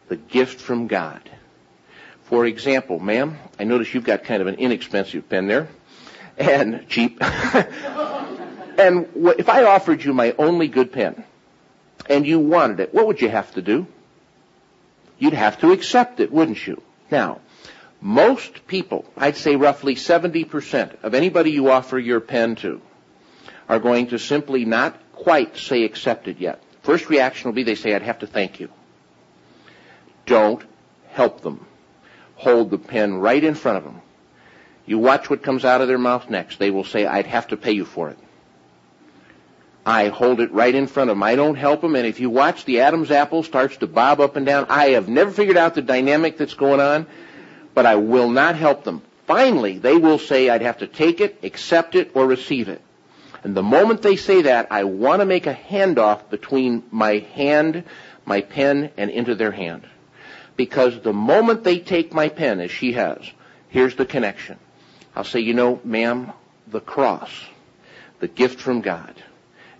the gift from God. For example, ma'am, I notice you've got kind of an inexpensive pen there and cheap. and if I offered you my only good pen and you wanted it, what would you have to do? You'd have to accept it, wouldn't you? Now, most people, I'd say roughly 70% of anybody you offer your pen to are going to simply not quite say accepted yet. First reaction will be they say, I'd have to thank you. Don't help them. Hold the pen right in front of them. You watch what comes out of their mouth next. They will say, I'd have to pay you for it. I hold it right in front of them. I don't help them. And if you watch the Adam's apple starts to bob up and down, I have never figured out the dynamic that's going on, but I will not help them. Finally, they will say, I'd have to take it, accept it, or receive it. And the moment they say that, I want to make a handoff between my hand, my pen, and into their hand. Because the moment they take my pen, as she has, here's the connection. I'll say, you know, ma'am, the cross, the gift from God,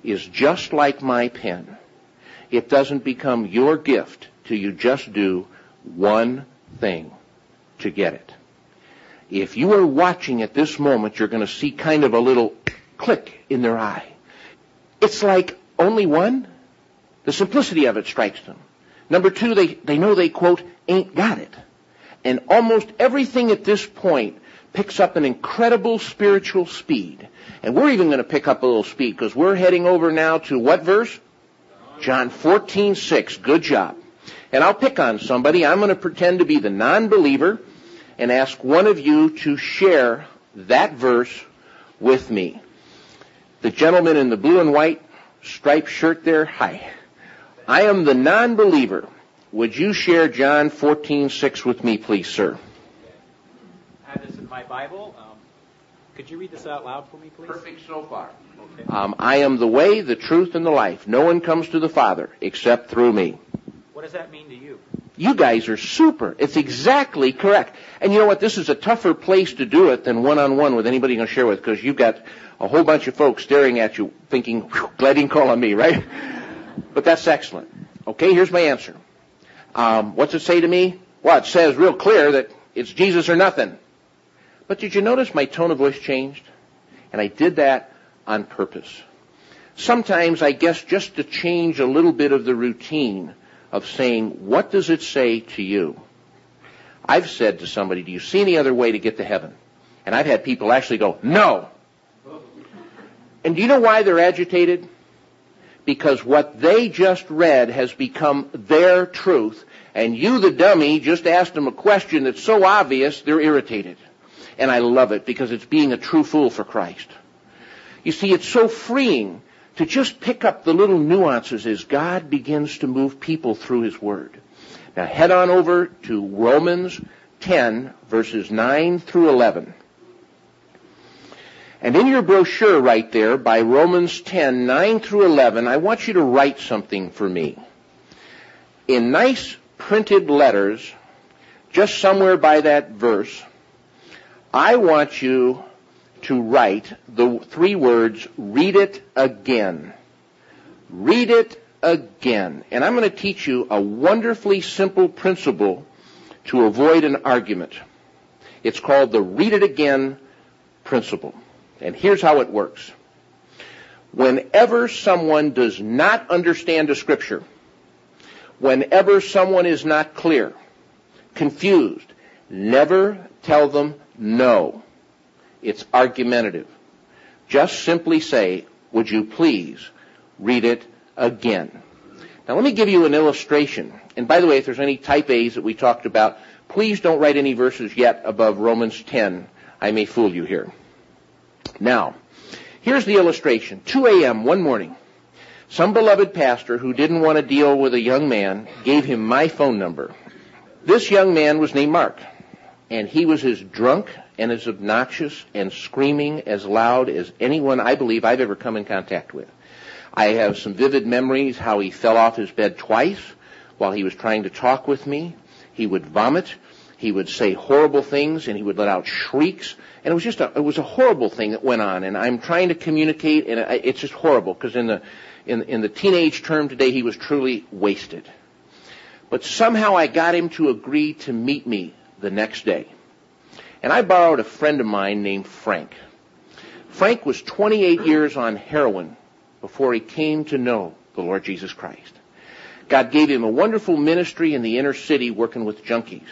is just like my pen. It doesn't become your gift till you just do one thing to get it. If you are watching at this moment, you're going to see kind of a little click in their eye. It's like only one. The simplicity of it strikes them. Number two, they, they know they, quote, ain't got it. And almost everything at this point picks up an incredible spiritual speed. And we're even going to pick up a little speed because we're heading over now to what verse? John 14, 6. Good job. And I'll pick on somebody. I'm going to pretend to be the non-believer and ask one of you to share that verse with me. The gentleman in the blue and white striped shirt there, hi. I am the non-believer. Would you share John 14:6 with me, please, sir? I have this in my Bible. Um, could you read this out loud for me, please? Perfect so far. Okay. Um, I am the way, the truth, and the life. No one comes to the Father except through me. What does that mean to you? You guys are super. It's exactly correct. And you know what? This is a tougher place to do it than one-on-one with anybody you're going to share with because you've got a whole bunch of folks staring at you thinking, glad he didn't call on me, right? But that's excellent. Okay, here's my answer. Um, what's it say to me? Well, it says real clear that it's Jesus or nothing. But did you notice my tone of voice changed? And I did that on purpose. Sometimes I guess just to change a little bit of the routine of saying, what does it say to you? I've said to somebody, do you see any other way to get to heaven? And I've had people actually go, no. And do you know why they're agitated? Because what they just read has become their truth, and you, the dummy, just asked them a question that's so obvious, they're irritated. And I love it because it's being a true fool for Christ. You see, it's so freeing to just pick up the little nuances as God begins to move people through His Word. Now head on over to Romans 10 verses 9 through 11. And in your brochure right there by Romans 10, 9 through 11, I want you to write something for me. In nice printed letters, just somewhere by that verse, I want you to write the three words, read it again. Read it again. And I'm going to teach you a wonderfully simple principle to avoid an argument. It's called the read it again principle. And here's how it works. Whenever someone does not understand a scripture, whenever someone is not clear, confused, never tell them no. It's argumentative. Just simply say, would you please read it again? Now let me give you an illustration. And by the way, if there's any type A's that we talked about, please don't write any verses yet above Romans 10. I may fool you here. Now, here's the illustration. 2 a.m. one morning. Some beloved pastor who didn't want to deal with a young man gave him my phone number. This young man was named Mark, and he was as drunk and as obnoxious and screaming as loud as anyone I believe I've ever come in contact with. I have some vivid memories how he fell off his bed twice while he was trying to talk with me. He would vomit. He would say horrible things and he would let out shrieks. And it was just a, it was a horrible thing that went on. And I'm trying to communicate and it's just horrible because in the, in, in the teenage term today he was truly wasted. But somehow I got him to agree to meet me the next day. And I borrowed a friend of mine named Frank. Frank was 28 years on heroin before he came to know the Lord Jesus Christ. God gave him a wonderful ministry in the inner city working with junkies.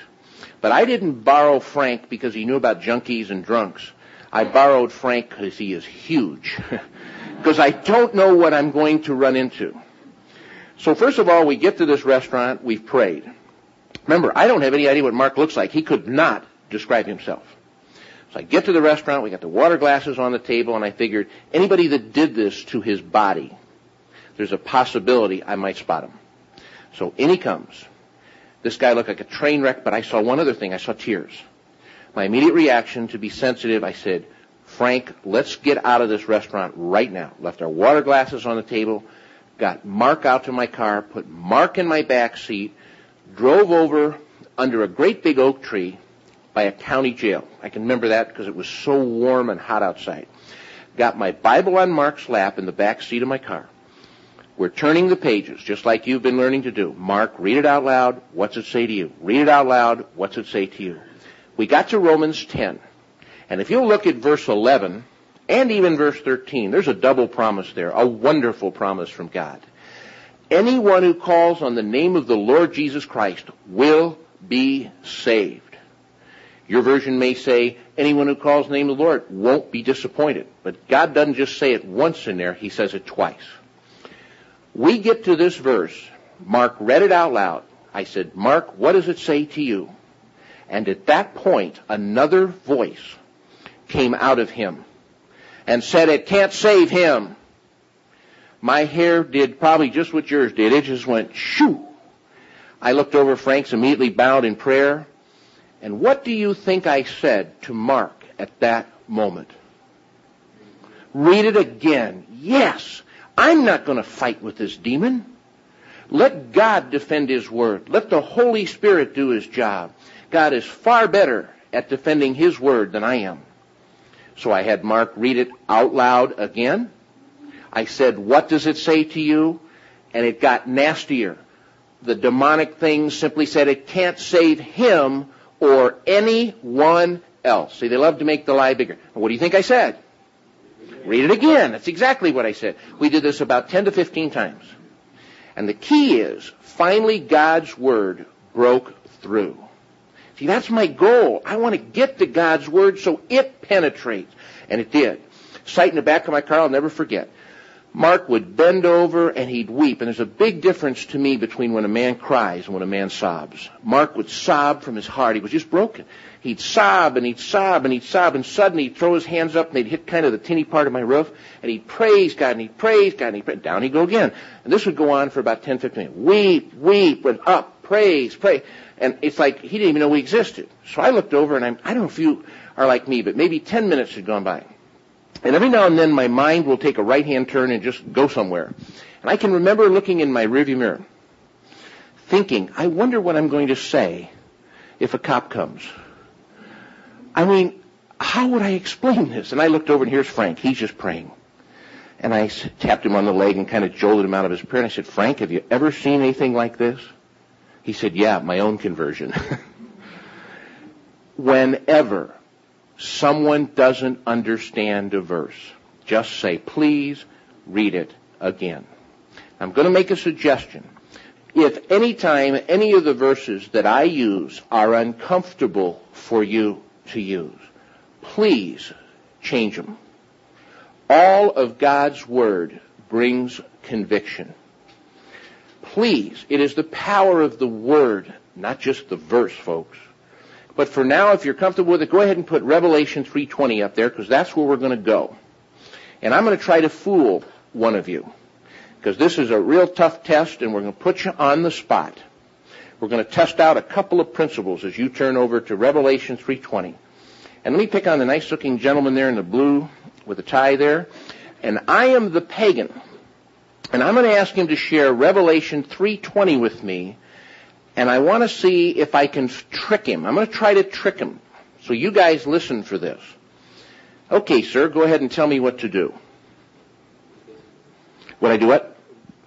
But I didn't borrow Frank because he knew about junkies and drunks. I borrowed Frank because he is huge. Because I don't know what I'm going to run into. So first of all, we get to this restaurant, we've prayed. Remember, I don't have any idea what Mark looks like. He could not describe himself. So I get to the restaurant, we got the water glasses on the table, and I figured anybody that did this to his body, there's a possibility I might spot him. So in he comes. This guy looked like a train wreck, but I saw one other thing. I saw tears. My immediate reaction to be sensitive, I said, Frank, let's get out of this restaurant right now. Left our water glasses on the table, got Mark out to my car, put Mark in my back seat, drove over under a great big oak tree by a county jail. I can remember that because it was so warm and hot outside. Got my Bible on Mark's lap in the back seat of my car. We're turning the pages, just like you've been learning to do. Mark, read it out loud. What's it say to you? Read it out loud. What's it say to you? We got to Romans 10. And if you'll look at verse 11 and even verse 13, there's a double promise there, a wonderful promise from God. Anyone who calls on the name of the Lord Jesus Christ will be saved. Your version may say, anyone who calls the name of the Lord won't be disappointed. But God doesn't just say it once in there, He says it twice. We get to this verse. Mark read it out loud. I said, Mark, what does it say to you? And at that point, another voice came out of him and said, it can't save him. My hair did probably just what yours did. It just went shoo. I looked over Frank's immediately bowed in prayer. And what do you think I said to Mark at that moment? Read it again. Yes, I'm not going to fight with this demon. Let God defend His Word. Let the Holy Spirit do His job. God is far better at defending His Word than I am. So I had Mark read it out loud again. I said, what does it say to you? And it got nastier. The demonic thing simply said it can't save him or anyone else. See, they love to make the lie bigger. What do you think I said? Read it again. That's exactly what I said. We did this about 10 to 15 times. And the key is, finally God's Word broke through. See, that's my goal. I want to get to God's Word so it penetrates. And it did. Sight in the back of my car, I'll never forget. Mark would bend over and he'd weep. And there's a big difference to me between when a man cries and when a man sobs. Mark would sob from his heart. He was just broken. He'd sob and he'd sob and he'd sob and suddenly he'd throw his hands up and they'd hit kind of the tinny part of my roof and he'd praise God and he'd praise God and he'd pray. down he'd go again. And this would go on for about 10, 15 minutes. Weep, weep, and up, praise, pray. And it's like he didn't even know we existed. So I looked over and I'm, I don't know if you are like me, but maybe 10 minutes had gone by. And every now and then my mind will take a right hand turn and just go somewhere. And I can remember looking in my rearview mirror, thinking, I wonder what I'm going to say if a cop comes. I mean, how would I explain this? And I looked over and here's Frank. He's just praying. And I tapped him on the leg and kind of jolted him out of his prayer. And I said, Frank, have you ever seen anything like this? He said, yeah, my own conversion. Whenever someone doesn't understand a verse, just say, please read it again. I'm going to make a suggestion. If any time any of the verses that I use are uncomfortable for you to use, please change them. All of God's Word brings conviction. Please, it is the power of the Word, not just the verse, folks. But for now, if you're comfortable with it, go ahead and put Revelation 3.20 up there, because that's where we're going to go. And I'm going to try to fool one of you, because this is a real tough test, and we're going to put you on the spot. We're going to test out a couple of principles as you turn over to Revelation 3.20. And let me pick on the nice looking gentleman there in the blue with the tie there. And I am the pagan. And I'm going to ask him to share Revelation 3.20 with me. And I want to see if I can trick him. I'm going to try to trick him. So you guys listen for this. Okay, sir, go ahead and tell me what to do. What I do what?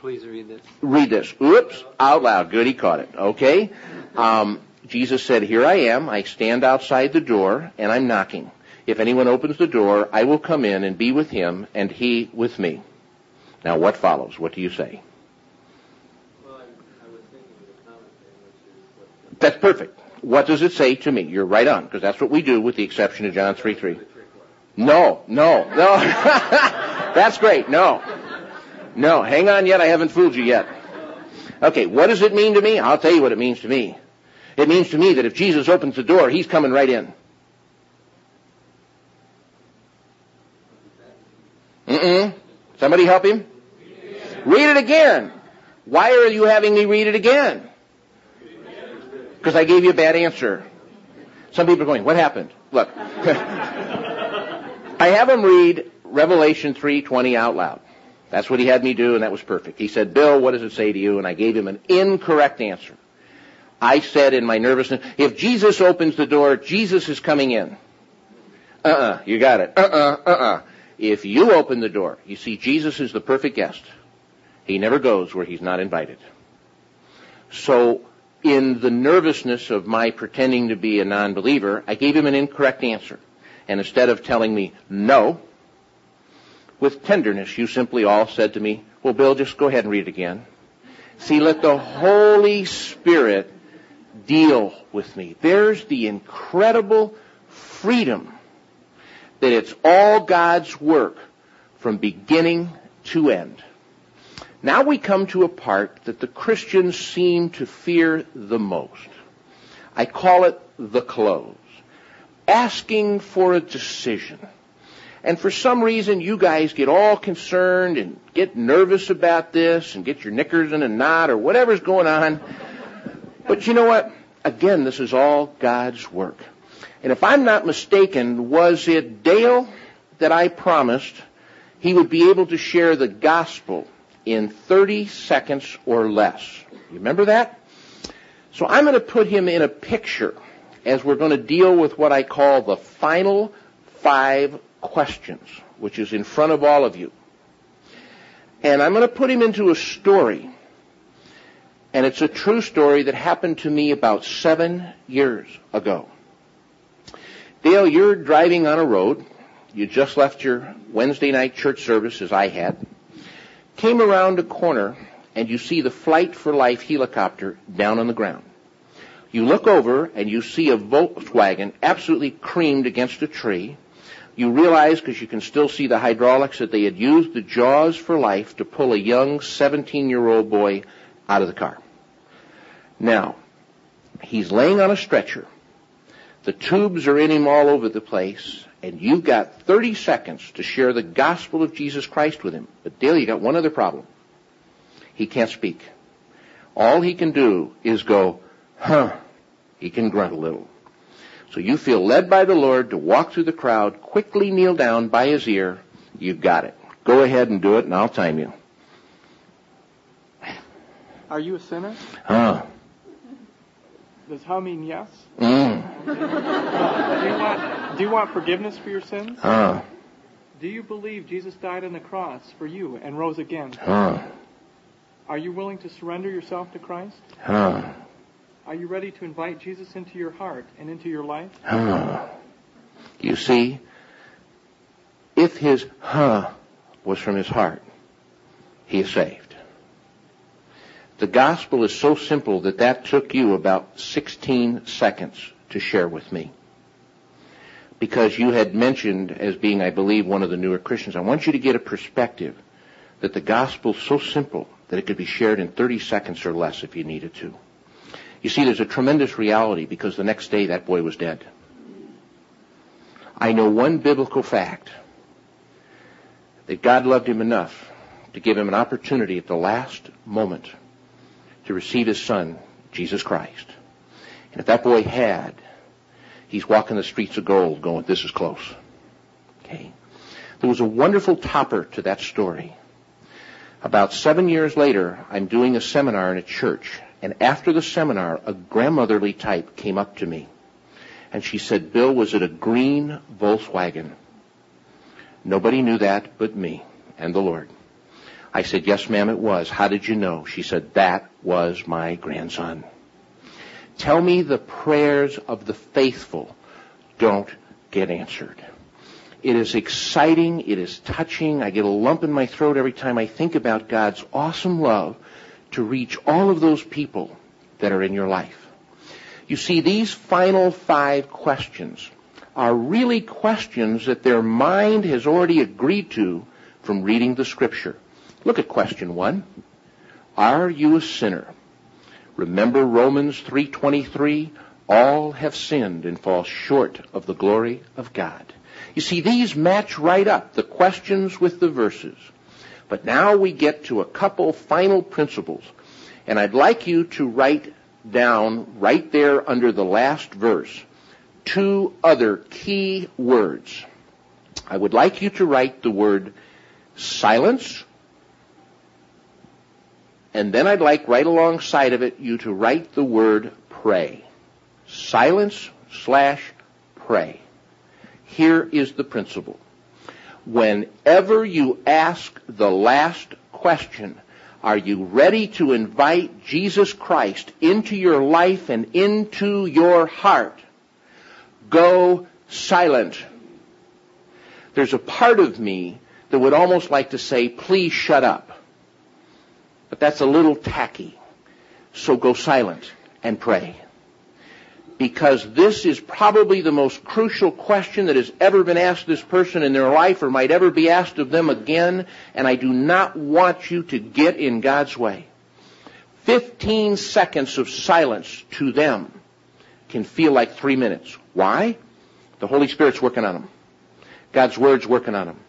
Please read this. Read this. Oops, out loud. Good, he caught it. Okay. Um, Jesus said, Here I am. I stand outside the door and I'm knocking. If anyone opens the door, I will come in and be with him and he with me. Now what follows? What do you say? Well, I, I was thinking of the commentary, which is what the That's perfect. What does it say to me? You're right on, because that's what we do with the exception of John 3 3. the trick was. No, no, no. that's great. No. No, hang on yet. I haven't fooled you yet. Okay, what does it mean to me? I'll tell you what it means to me. It means to me that if Jesus opens the door, he's coming right in. Mm-mm. Somebody help him? Read it again. Why are you having me read it again? Because I gave you a bad answer. Some people are going, what happened? Look. I have him read Revelation 3:20 out loud. That's what he had me do, and that was perfect. He said, Bill, what does it say to you? And I gave him an incorrect answer. I said in my nervousness, if Jesus opens the door, Jesus is coming in. Uh-uh, you got it. Uh-uh, uh-uh. If you open the door, you see, Jesus is the perfect guest. He never goes where he's not invited. So, in the nervousness of my pretending to be a non-believer, I gave him an incorrect answer. And instead of telling me no, with tenderness, you simply all said to me, well, Bill, just go ahead and read it again. See, let the Holy Spirit deal with me. There's the incredible freedom that it's all God's work from beginning to end. Now we come to a part that the Christians seem to fear the most. I call it the close. Asking for a decision. And for some reason, you guys get all concerned and get nervous about this and get your knickers in a knot or whatever's going on. But you know what? Again, this is all God's work. And if I'm not mistaken, was it Dale that I promised he would be able to share the gospel in 30 seconds or less? You remember that? So I'm going to put him in a picture as we're going to deal with what I call the final five questions, which is in front of all of you. And I'm going to put him into a story. And it's a true story that happened to me about seven years ago. Dale, you're driving on a road. You just left your Wednesday night church service, as I had. Came around a corner, and you see the Flight for Life helicopter down on the ground. You look over, and you see a Volkswagen absolutely creamed against a tree. You realize, because you can still see the hydraulics, that they had used the jaws for life to pull a young 17-year-old boy out of the car. Now, he's laying on a stretcher. The tubes are in him all over the place, and you've got 30 seconds to share the gospel of Jesus Christ with him. But Dale, you got one other problem. He can't speak. All he can do is go, huh. He can grunt a little. So you feel led by the Lord to walk through the crowd, quickly kneel down by his ear. You've got it. Go ahead and do it, and I'll time you. Are you a sinner? Huh. Does how mean yes? Mm. Do you want Do you want forgiveness for your sins? Huh. Do you believe Jesus died on the cross for you and rose again? Huh. Are you willing to surrender yourself to Christ? Huh. Are you ready to invite Jesus into your heart and into your life? Huh. You see, if his huh was from his heart, he is saved. The gospel is so simple that that took you about 16 seconds to share with me. because you had mentioned as being, I believe, one of the newer Christians. I want you to get a perspective that the gospel is so simple that it could be shared in 30 seconds or less if you needed to. You see, there's a tremendous reality because the next day that boy was dead. I know one biblical fact that God loved him enough to give him an opportunity at the last moment to receive his son, Jesus Christ. And if that boy had, he's walking the streets of gold going, this is close. Okay. There was a wonderful topper to that story. About seven years later, I'm doing a seminar in a church, and after the seminar, a grandmotherly type came up to me, and she said, Bill, was it a green Volkswagen? Nobody knew that but me and the Lord. I said, yes, ma'am, it was. How did you know? She said, that was my grandson. Tell me the prayers of the faithful don't get answered. It is exciting. It is touching. I get a lump in my throat every time I think about God's awesome love to reach all of those people that are in your life. You see, these final five questions are really questions that their mind has already agreed to from reading the scripture. Look at question one. Are you a sinner? Remember Romans 3.23? All have sinned and fall short of the glory of God. You see, these match right up, the questions with the verses. But now we get to a couple final principles. And I'd like you to write down right there under the last verse two other key words. I would like you to write the word silence and then I'd like right alongside of it you to write the word pray. Silence slash pray. Here is the principle. Whenever you ask the last question, are you ready to invite Jesus Christ into your life and into your heart? Go silent. There's a part of me that would almost like to say, please shut up. But that's a little tacky. So go silent and pray. Because this is probably the most crucial question that has ever been asked this person in their life or might ever be asked of them again, and I do not want you to get in God's way. 15 seconds of silence to them can feel like three minutes. Why? The Holy Spirit's working on them. God's Word's working on them.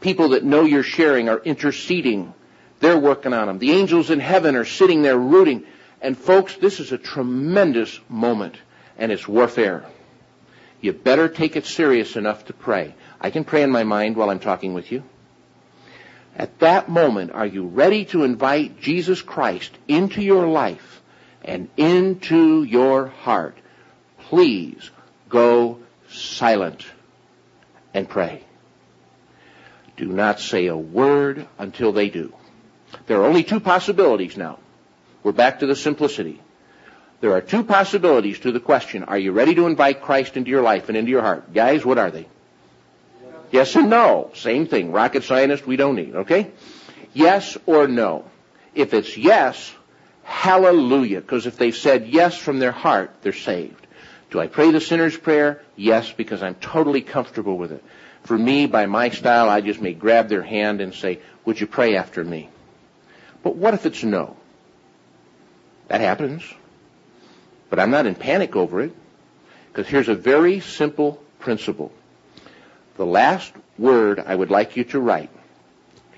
People that know you're sharing are interceding they're working on them. The angels in heaven are sitting there rooting. And folks, this is a tremendous moment, and it's warfare. You better take it serious enough to pray. I can pray in my mind while I'm talking with you. At that moment, are you ready to invite Jesus Christ into your life and into your heart? Please go silent and pray. Do not say a word until they do. There are only two possibilities now. We're back to the simplicity. There are two possibilities to the question, are you ready to invite Christ into your life and into your heart? Guys, what are they? Yes and no. Same thing. Rocket scientist, we don't need, okay? Yes or no. If it's yes, hallelujah. Because if they've said yes from their heart, they're saved. Do I pray the sinner's prayer? Yes, because I'm totally comfortable with it. For me, by my style, I just may grab their hand and say, would you pray after me? But what if it's no? That happens. But I'm not in panic over it. Because here's a very simple principle. The last word I would like you to write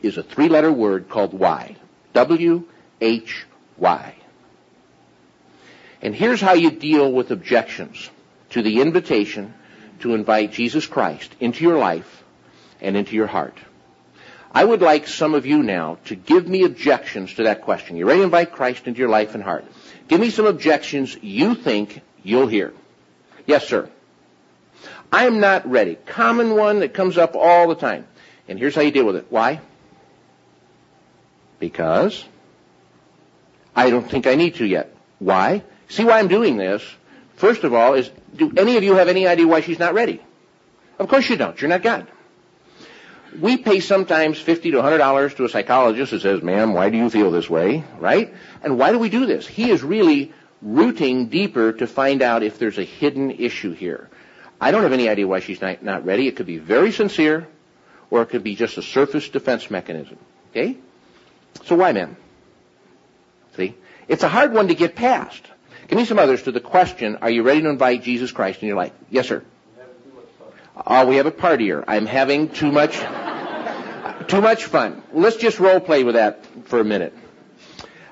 is a three letter word called why. W H Y. And here's how you deal with objections to the invitation to invite Jesus Christ into your life and into your heart. I would like some of you now to give me objections to that question. You ready to invite Christ into your life and heart? Give me some objections you think you'll hear. Yes, sir. I'm not ready. Common one that comes up all the time. And here's how you deal with it. Why? Because I don't think I need to yet. Why? See why I'm doing this? First of all, is do any of you have any idea why she's not ready? Of course you don't. You're not God we pay sometimes fifty to hundred dollars to a psychologist who says, "Ma'am, why do you feel this way?" Right? And why do we do this? He is really rooting deeper to find out if there's a hidden issue here. I don't have any idea why she's not, not ready. It could be very sincere, or it could be just a surface defense mechanism. Okay? So why men? See? It's a hard one to get past. Give me some others to the question, are you ready to invite Jesus Christ in your life? Yes, sir. Oh, we have a partier. I'm having too much, too much fun. Let's just role play with that for a minute.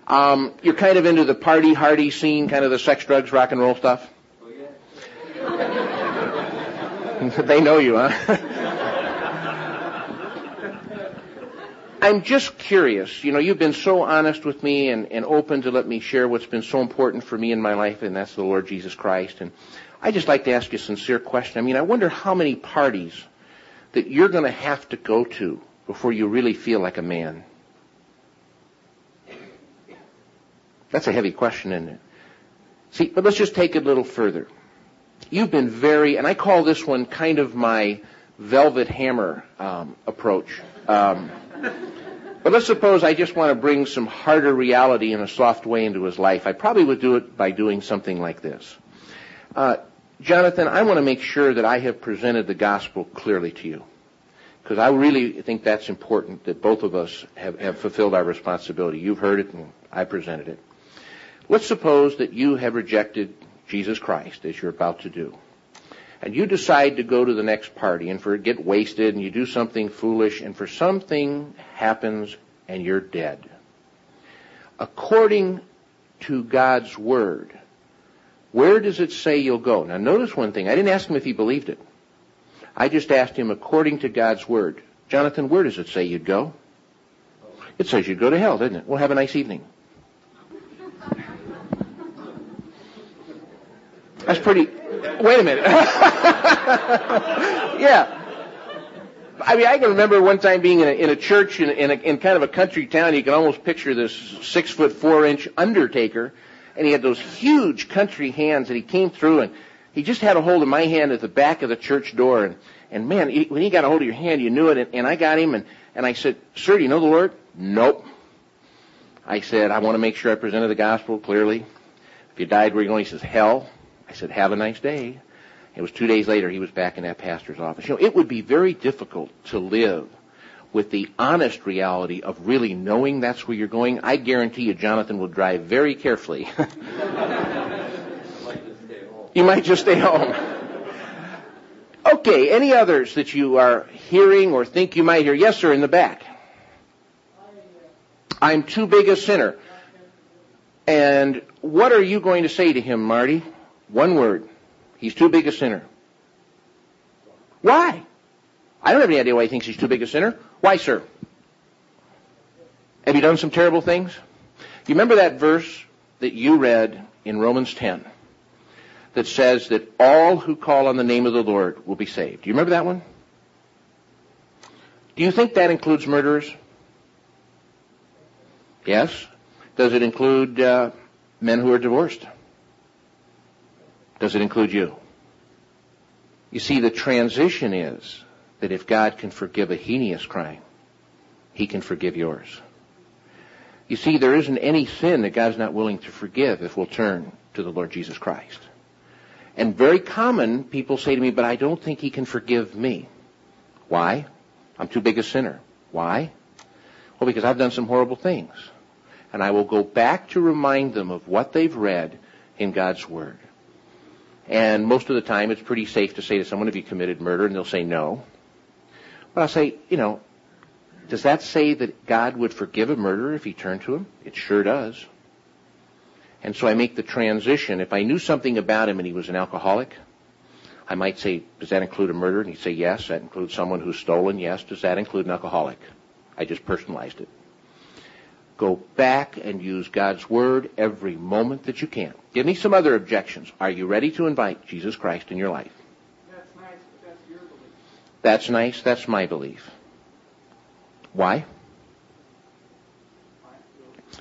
Um, you're kind of into the party hardy scene, kind of the sex, drugs, rock and roll stuff. they know you, huh? I'm just curious. You know, you've been so honest with me and, and open to let me share what's been so important for me in my life, and that's the Lord Jesus Christ. And I just like to ask you a sincere question. I mean, I wonder how many parties that you're going to have to go to before you really feel like a man. That's a heavy question, isn't it? See, but let's just take it a little further. You've been very, and I call this one kind of my velvet hammer um, approach. Um, but let's suppose I just want to bring some harder reality in a soft way into his life. I probably would do it by doing something like this. Uh, Jonathan, I want to make sure that I have presented the gospel clearly to you. Because I really think that's important that both of us have, have fulfilled our responsibility. You've heard it and I presented it. Let's suppose that you have rejected Jesus Christ as you're about to do. And you decide to go to the next party and for get wasted and you do something foolish and for something happens and you're dead. According to God's word, where does it say you'll go? Now notice one thing. I didn't ask him if he believed it. I just asked him according to God's word. Jonathan, where does it say you'd go? It says you'd go to hell, doesn't it? Well, have a nice evening. That's pretty. Wait a minute. yeah. I mean, I can remember one time being in a, in a church in, in, a, in kind of a country town. You can almost picture this six foot four inch undertaker, and he had those huge country hands, and he came through, and he just had a hold of my hand at the back of the church door, and and man, he, when he got a hold of your hand, you knew it, and, and I got him, and and I said, "Sir, do you know the Lord?" Nope. I said, "I want to make sure I presented the gospel clearly." If you died where you going, he says, "Hell." I said, have a nice day. It was two days later he was back in that pastor's office. You know, it would be very difficult to live with the honest reality of really knowing that's where you're going. I guarantee you Jonathan will drive very carefully. you might just stay home. Okay, any others that you are hearing or think you might hear? Yes, sir, in the back. I'm too big a sinner. And what are you going to say to him, Marty? One word. He's too big a sinner. Why? I don't have any idea why he thinks he's too big a sinner. Why, sir? Have you done some terrible things? You remember that verse that you read in Romans 10 that says that all who call on the name of the Lord will be saved. Do you remember that one? Do you think that includes murderers? Yes. Does it include uh, men who are divorced? Does it include you? You see, the transition is that if God can forgive a heinous crime, He can forgive yours. You see, there isn't any sin that God's not willing to forgive if we'll turn to the Lord Jesus Christ. And very common, people say to me, but I don't think He can forgive me. Why? I'm too big a sinner. Why? Well, because I've done some horrible things. And I will go back to remind them of what they've read in God's Word. And most of the time it's pretty safe to say to someone, have you committed murder? And they'll say no. But I'll say, you know, does that say that God would forgive a murderer if he turned to him? It sure does. And so I make the transition. If I knew something about him and he was an alcoholic, I might say, does that include a murderer? And he'd say, yes. That includes someone who's stolen? Yes. Does that include an alcoholic? I just personalized it. Go back and use God's Word every moment that you can. Give me some other objections. Are you ready to invite Jesus Christ in your life? That's nice, but that's your belief. That's nice. That's my belief. Why?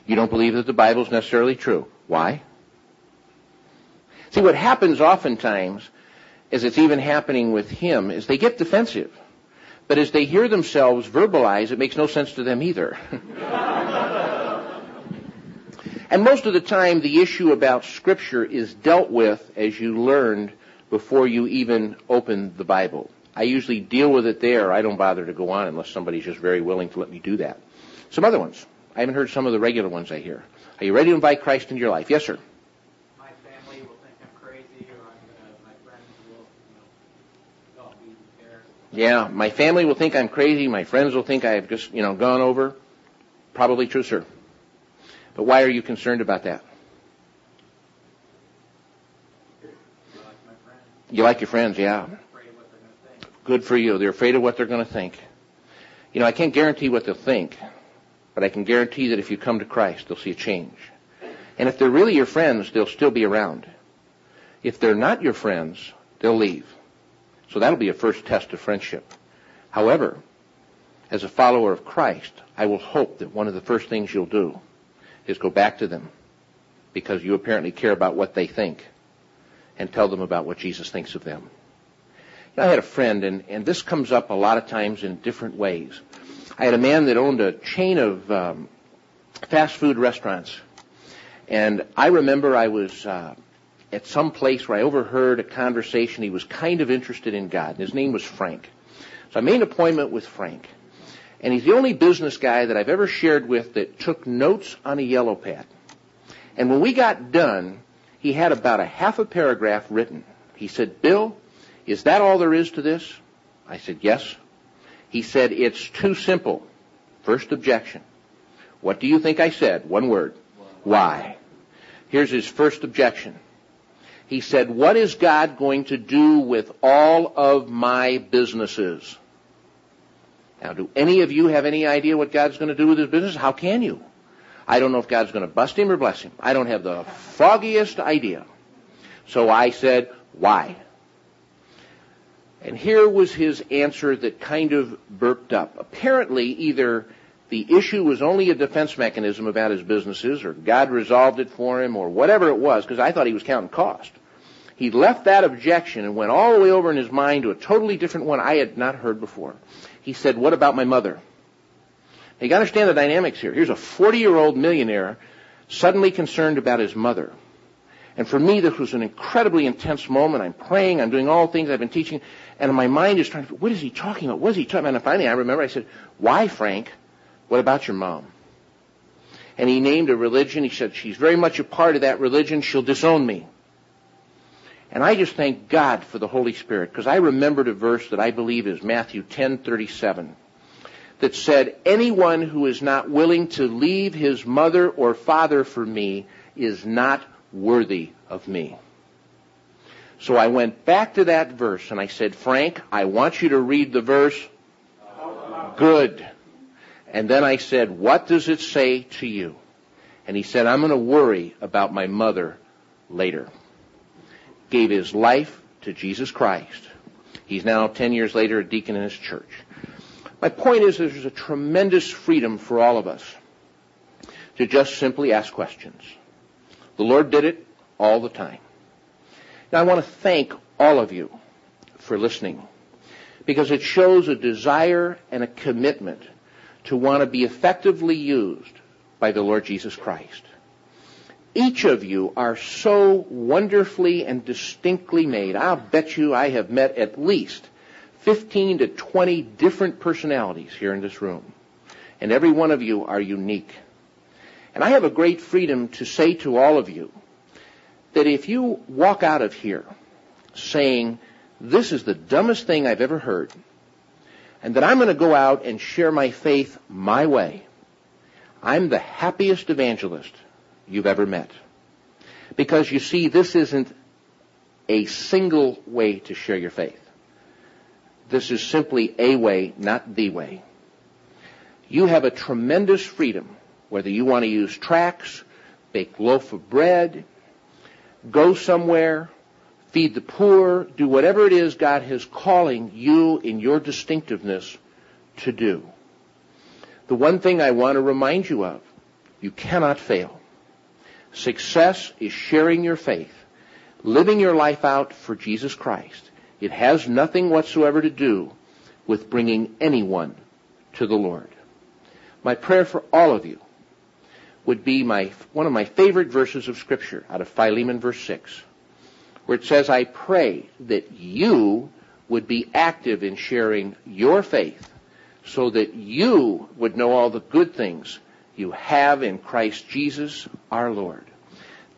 You don't believe that the Bible is necessarily true. Why? See, what happens oftentimes, as it's even happening with him, is they get defensive. But as they hear themselves verbalize, it makes no sense to them either. and most of the time, the issue about Scripture is dealt with, as you learned, before you even open the Bible. I usually deal with it there. I don't bother to go on unless somebody's just very willing to let me do that. Some other ones. I haven't heard some of the regular ones I hear. Are you ready to invite Christ into your life? Yes, sir. My family will think I'm crazy, or I'm gonna. My friends will, you know, be. Yeah, my family will think I'm crazy. My friends will think I've just, you know, gone over. Probably true, sir. But why are you concerned about that? I like my friends. You like your friends, yeah. I'm afraid of what they're gonna think. Good for you. They're afraid of what they're going to think. You know, I can't guarantee what they'll think, but I can guarantee that if you come to Christ, they'll see a change. And if they're really your friends, they'll still be around. If they're not your friends, they'll leave. So that'll be a first test of friendship. However, as a follower of Christ, I will hope that one of the first things you'll do is go back to them because you apparently care about what they think and tell them about what Jesus thinks of them. I had a friend, and, and this comes up a lot of times in different ways. I had a man that owned a chain of um, fast food restaurants. And I remember I was uh, at some place where I overheard a conversation. He was kind of interested in God, and his name was Frank. So I made an appointment with Frank. And he's the only business guy that I've ever shared with that took notes on a yellow pad. And when we got done, he had about a half a paragraph written. He said, Bill, is that all there is to this? I said, yes. He said, it's too simple. First objection. What do you think I said? One word. Why? Here's his first objection. He said, what is God going to do with all of my businesses? Now, do any of you have any idea what God's going to do with his business? How can you? I don't know if God's going to bust him or bless him. I don't have the foggiest idea. So I said, why? And here was his answer that kind of burped up. Apparently, either the issue was only a defense mechanism about his businesses, or God resolved it for him, or whatever it was, because I thought he was counting cost. He left that objection and went all the way over in his mind to a totally different one I had not heard before. He said, what about my mother? Now, you gotta understand the dynamics here. Here's a 40 year old millionaire suddenly concerned about his mother. And for me, this was an incredibly intense moment. I'm praying, I'm doing all the things I've been teaching, and my mind is trying to, what is he talking about? What is he talking about? And finally I remember I said, why, Frank? What about your mom? And he named a religion. He said, she's very much a part of that religion. She'll disown me. And I just thank God for the Holy Spirit, because I remembered a verse that I believe is Matthew 10:37 that said, anyone who is not willing to leave his mother or father for me is not worthy of me. So I went back to that verse and I said, Frank, I want you to read the verse. Good. And then I said, what does it say to you? And he said, I'm going to worry about my mother later. Gave his life to Jesus Christ. He's now 10 years later a deacon in his church. My point is there's a tremendous freedom for all of us to just simply ask questions. The Lord did it all the time. Now I want to thank all of you for listening because it shows a desire and a commitment to want to be effectively used by the Lord Jesus Christ. Each of you are so wonderfully and distinctly made. I'll bet you I have met at least 15 to 20 different personalities here in this room. And every one of you are unique. And I have a great freedom to say to all of you that if you walk out of here saying, this is the dumbest thing I've ever heard, and that I'm going to go out and share my faith my way, I'm the happiest evangelist you've ever met. Because you see, this isn't a single way to share your faith. This is simply a way, not the way. You have a tremendous freedom, whether you want to use tracts, bake loaf of bread, go somewhere, feed the poor, do whatever it is God is calling you in your distinctiveness to do. The one thing I want to remind you of, you cannot fail. Success is sharing your faith, living your life out for Jesus Christ. It has nothing whatsoever to do with bringing anyone to the Lord. My prayer for all of you would be my, one of my favorite verses of scripture out of Philemon verse 6, where it says, I pray that you would be active in sharing your faith so that you would know all the good things you have in Christ Jesus our Lord.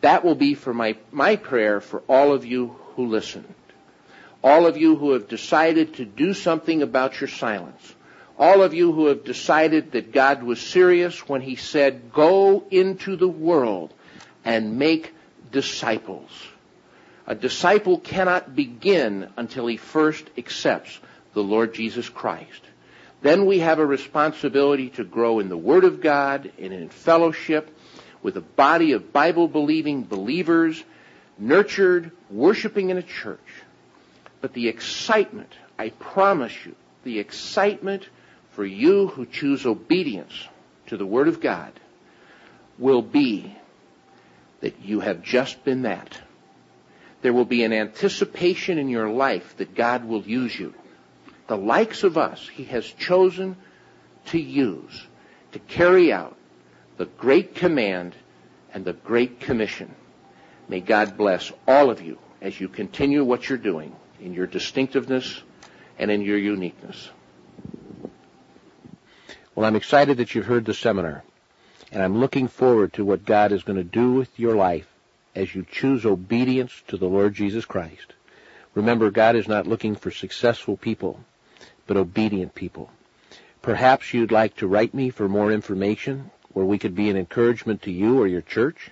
That will be for my, my prayer for all of you who listened. All of you who have decided to do something about your silence. All of you who have decided that God was serious when he said, go into the world and make disciples. A disciple cannot begin until he first accepts the Lord Jesus Christ. Then we have a responsibility to grow in the Word of God and in fellowship with a body of Bible believing believers, nurtured, worshiping in a church. But the excitement, I promise you, the excitement for you who choose obedience to the Word of God will be that you have just been that. There will be an anticipation in your life that God will use you. The likes of us, He has chosen to use to carry out the great command and the great commission. May God bless all of you as you continue what you're doing in your distinctiveness and in your uniqueness. Well, I'm excited that you've heard the seminar, and I'm looking forward to what God is going to do with your life as you choose obedience to the Lord Jesus Christ. Remember, God is not looking for successful people, but obedient people. Perhaps you'd like to write me for more information where we could be an encouragement to you or your church.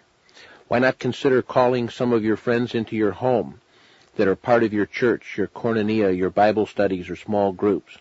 Why not consider calling some of your friends into your home that are part of your church, your koinonia, your Bible studies, or small groups?